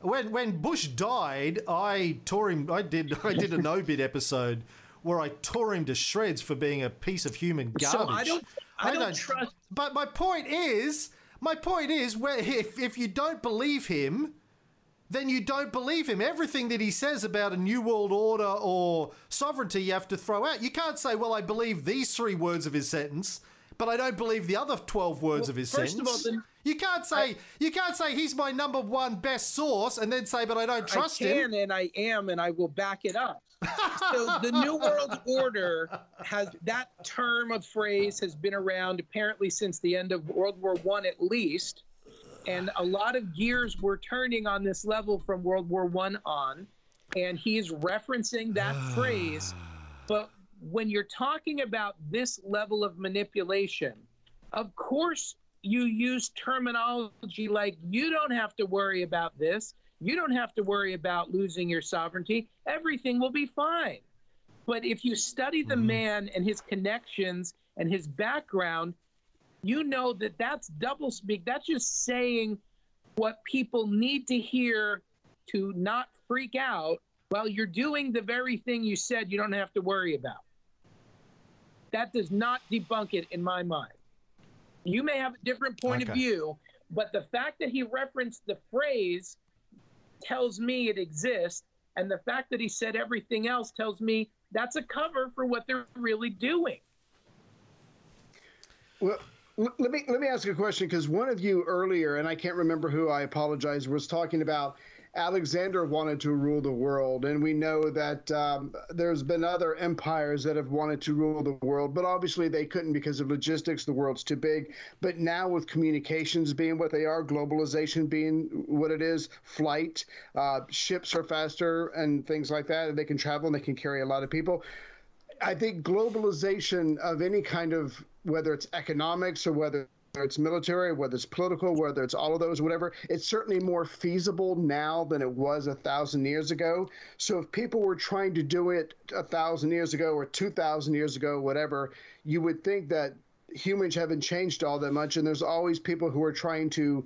When when Bush died, I tore him. I did I did a no bid episode where I tore him to shreds for being a piece of human garbage. So I don't I, don't, trust But my point is, my point is, where if if you don't believe him, then you don't believe him. Everything that he says about a new world order or sovereignty, you have to throw out. You can't say, "Well, I believe these three words of his sentence." But I don't believe the other twelve words Well, of his first of all, sentence. then- you can't say you can't say he's my number one best source and then say, but I don't trust I him. and I am and I will back it up. so the New World Order has that term of phrase has been around apparently since the end of World War One at least, and a lot of gears were turning on this level from World War One on, and he's referencing that ah. phrase. But when you're talking about this level of manipulation, of course you use terminology like you don't have to worry about this. You don't have to worry about losing your sovereignty. Everything will be fine. But if you study the mm-hmm. man and his connections and his background, you know that that's doublespeak. That's just saying what people need to hear to not freak out while you're doing the very thing you said you don't have to worry about. That does not debunk it in my mind. You may have a different point of view, but the fact that he referenced the phrase tells me it exists. And the fact that he said everything else tells me that's a cover for what they're really doing. Well, l- let me let me ask a question because one of you earlier, and I can't remember who. I apologize. Was talking about Alexander wanted to rule the world, and we know that um, there's been other empires that have wanted to rule the world, but obviously they couldn't because of logistics. The world's too big. But now with communications being what they are, globalization being what it is, flight, uh, ships are faster, and things like that, and they can travel and they can carry a lot of people. I think globalization of any kind of whether it's economics or whether it's military, whether it's political, whether it's all of those, whatever, it's certainly more feasible now than it was a thousand years ago. So if people were trying to do it a thousand years ago or two thousand years ago, whatever, you would think that humans haven't changed all that much, and there's always people who are trying to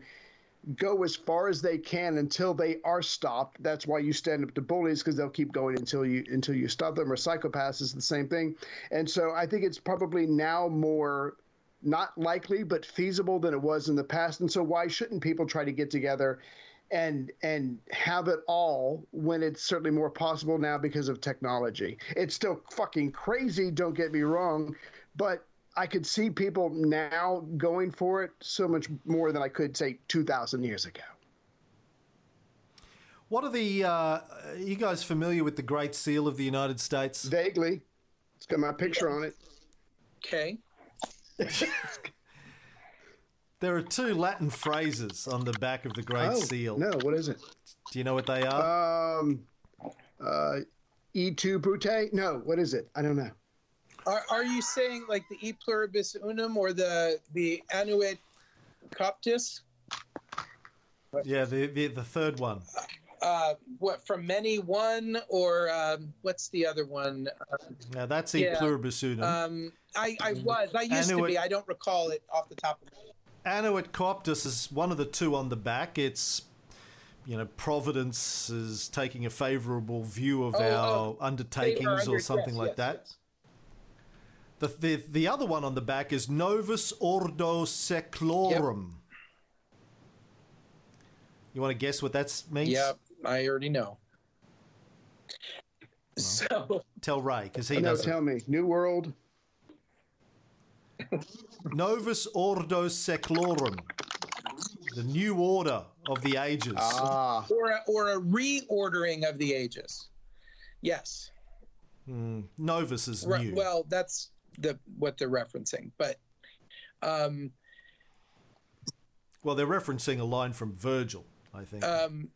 go as far as they can until they are stopped. That's why you stand up to bullies because they'll keep going until you until you stop them. Or psychopaths is the same thing. And so I think it's probably now more not likely but feasible than it was in the past. And so why shouldn't people try to get together and and have it all when it's certainly more possible now because of technology? It's still fucking crazy, don't get me wrong, but I could see people now going for it so much more than I could say 2,000 years ago. What are the? Uh, are you guys familiar with the Great Seal of the United States? Vaguely, it's got my picture on it. Okay. There are two Latin phrases on the back of the Great oh Seal. no, what is it? Do you know what they are? Um, uh, E tu brute? No, what is it? I don't know. Are, are you saying like the E pluribus unum or the the annuit coeptis? yeah, the, the the third one. Uh, what from many one or um, what's the other one? Now that's e Yeah. pluribus unum. Um, I, I was I used to be. I don't recall it off the top of my head. Annuit Coeptis is one of the two on the back. It's, you know, Providence is taking a favourable view of Oh, our oh, undertakings or something yes, like yes, that. yes. The, the the other one on the back is Novus Ordo Seclorum. You want to guess what that means? Yep, I already know. So Tell Ray because he no, doesn't. tell me. New World. Novus Ordo Seclorum, the new order of the ages. Ah, or a, or a reordering of the ages. Yes. Novus is Right, new. well, that's the what they're referencing, but um, well, they're referencing a line from Virgil, I think. um,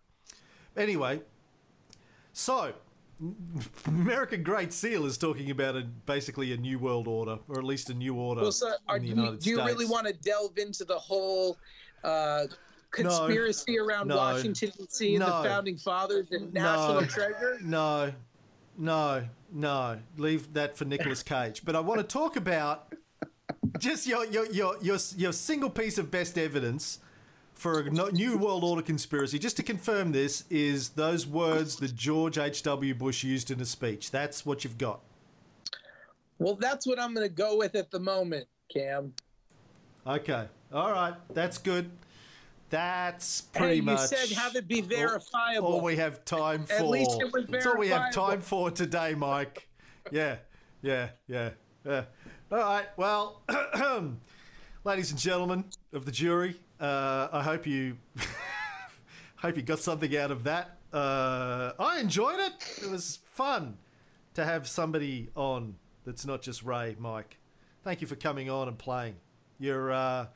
Anyway, so American Great Seal is talking about a, basically a new world order, or at least a new order Well, so are, in the do, you, United do you really want to delve into the whole uh, conspiracy around No. Washington D.C. and No. the founding fathers and national treasure? No, no, no. Leave that for Nicolas Cage. But I want to talk about just your your your your, your single piece of best evidence for a new world order conspiracy. Just to confirm this is those words that George H. W. Bush used in a speech. That's what you've got. Well, that's what I'm going to go with at the moment, Cam. Okay. All right. That's good. That's pretty hey, much. you said have it be verifiable. all we have time for. At least it was verifiable. That's all we have time for today, Mike. Yeah, yeah, yeah, yeah. All right. Well, ladies and gentlemen of the jury, uh, I hope you hope you got something out of that. Uh, I enjoyed it. It was fun to have somebody on that's not just Ray, Mike. Thank you for coming on and playing. You're uh,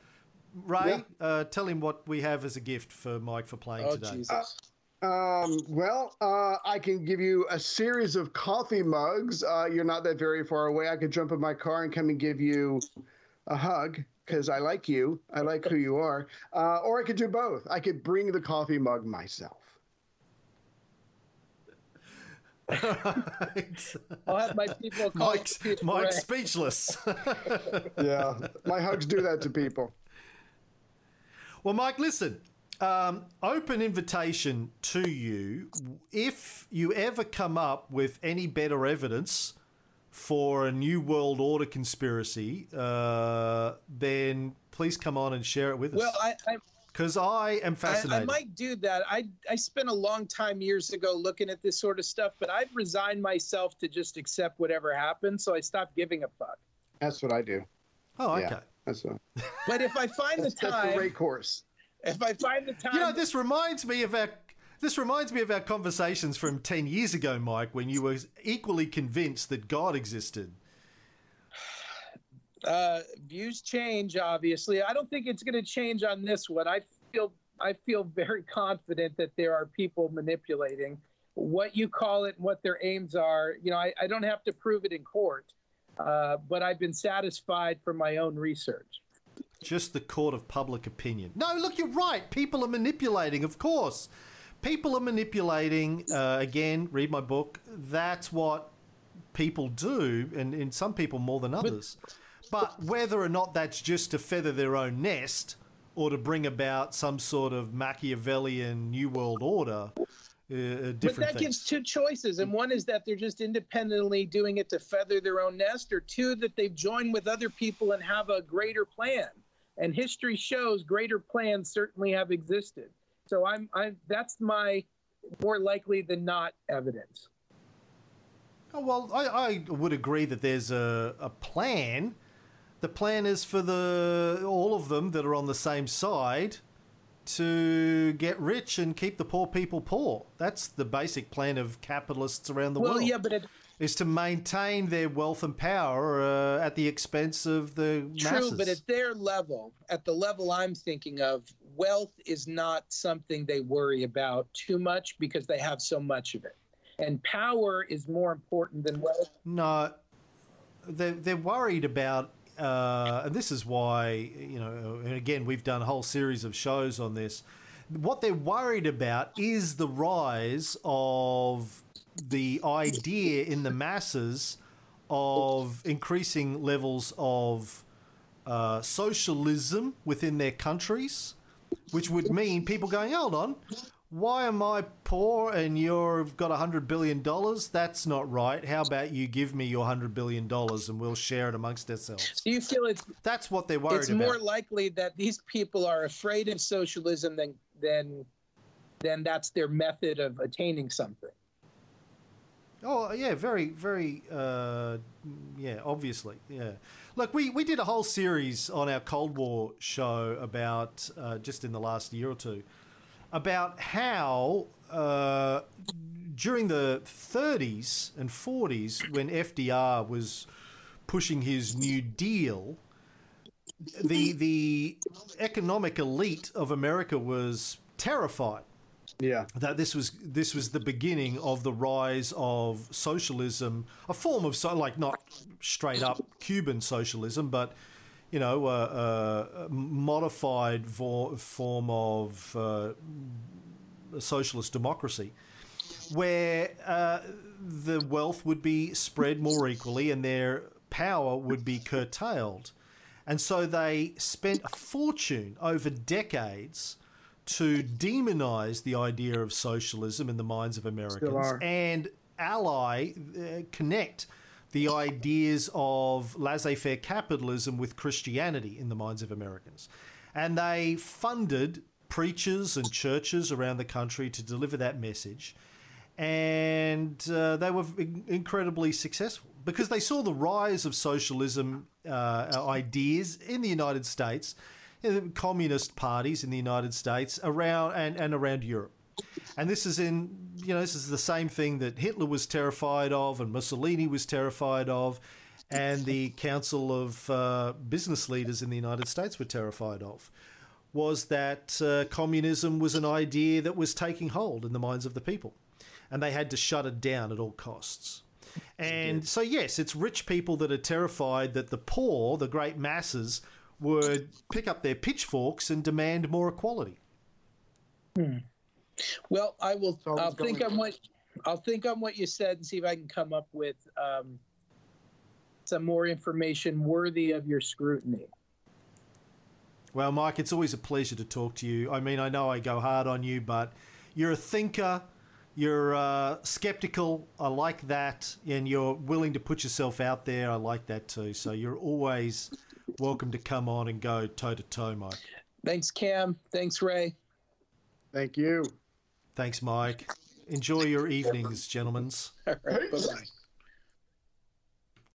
Ray. Uh, tell him what we have as a gift for Mike for playing oh, today. Jesus. Um, well, uh, I can give you a series of coffee mugs. Uh, you're not that very far away. I could jump in my car and come and give you a hug because I like you. I like who you are. Uh, or I could do both. I could bring the coffee mug myself. I'll have my people call Mike's, Mike's speechless. Yeah, my hugs do that to people. Well, Mike, listen. Um, open invitation to you. If you ever come up with any better evidence for a new world order conspiracy, uh, then please come on and share it with us. Well, I, I, Because I am fascinated. I might do that. I I spent a long time years ago looking at this sort of stuff, but I've resigned myself to just accept whatever happens, so I stopped giving a fuck. That's what I do. oh, Yeah. Okay. That's, a, But if I find the that's, that's the time, Ray course. if I find the time, You know, this reminds me of our this reminds me of our conversations from ten years ago, Mike, when you were equally convinced that God existed. uh, views change. Obviously, I don't think it's going to change on this one. I feel I feel very confident that there are people manipulating what you call it and what their aims are. You know, I, I don't have to prove it in court, uh, but I've been satisfied from my own research. Just the court of public opinion. No, look, you're right. People are manipulating, of course. People are manipulating. Uh, again, read my book. That's what people do, and, and some people more than others. But whether or not that's just to feather their own nest or to bring about some sort of Machiavellian New World Order, uh, different But that things. gives two choices, and one is that they're just independently doing it to feather their own nest, or two that they've joined with other people and have a greater plan. And history shows greater plans certainly have existed. So I'm, I'm that's my more likely than not evidence. Oh, well, I, I would agree that there's a, a plan. The plan is for the all of them that are on the same side to get rich and keep the poor people poor. That's the basic plan of capitalists around the well, world. yeah, but it, is to maintain their wealth and power uh, at the expense of the true, masses. but at their level, at the level I'm thinking of, wealth is not something they worry about too much because they have so much of it. And power is more important than wealth. No, they're, they're worried about, uh, and this is why, you know, and again, we've done a whole series of shows on this. What they're worried about is the rise of the idea in the masses of increasing levels of uh, socialism within their countries, which would mean people going, hold on, why am I poor and you've got a hundred billion dollars? That's not right. How about you give me your hundred billion dollars and we'll share it amongst ourselves? Do you feel it's That's what they're worried it's about. more likely that these people are afraid of socialism than than than that's their method of attaining something. Oh yeah, very, very, uh, yeah, obviously, yeah. Look, we, we did a whole series on our Cold War show about uh, just in the last year or two about how uh, during the 30s and 40s when FDR was pushing his New Deal, the the economic elite of America was terrified Yeah. that this was this was the beginning of the rise of socialism, a form of so like not straight up Cuban socialism, but you know, a, a modified vo- form of uh, socialist democracy, where uh, the wealth would be spread more equally and their power would be curtailed. And so they spent a fortune over decades to demonize the idea of socialism in the minds of Americans and ally, uh, connect the ideas of laissez faire capitalism with Christianity in the minds of Americans. And they funded preachers and churches around the country to deliver that message. And uh, they were in- incredibly successful because they saw the rise of socialism uh, ideas in the United States, communist parties in the United States, around and, and around Europe. And this is in, you know, this is the same thing that Hitler was terrified of and Mussolini was terrified of, and the Council of uh, Business Leaders in the United States were terrified of. Was that uh, communism was an idea that was taking hold in the minds of the people, and they had to shut it down at all costs. And so, yes, it's rich people that are terrified that the poor, the great masses, would pick up their pitchforks and demand more equality. Well, I will. always I'll think on what I'll think on what you said and see if I can come up with um, some more information worthy of your scrutiny. Well, Mike, it's always a pleasure to talk to you. I mean, I know I go hard on you, but you're a thinker, you're uh, skeptical. I like that, and you're willing to put yourself out there. I like that too. So you're always welcome to come on and go toe to toe, Mike. Thanks, Cam. Thanks, Ray. Thank you. Thanks, Mike. Enjoy your evenings, gentlemen. All right. Bye bye.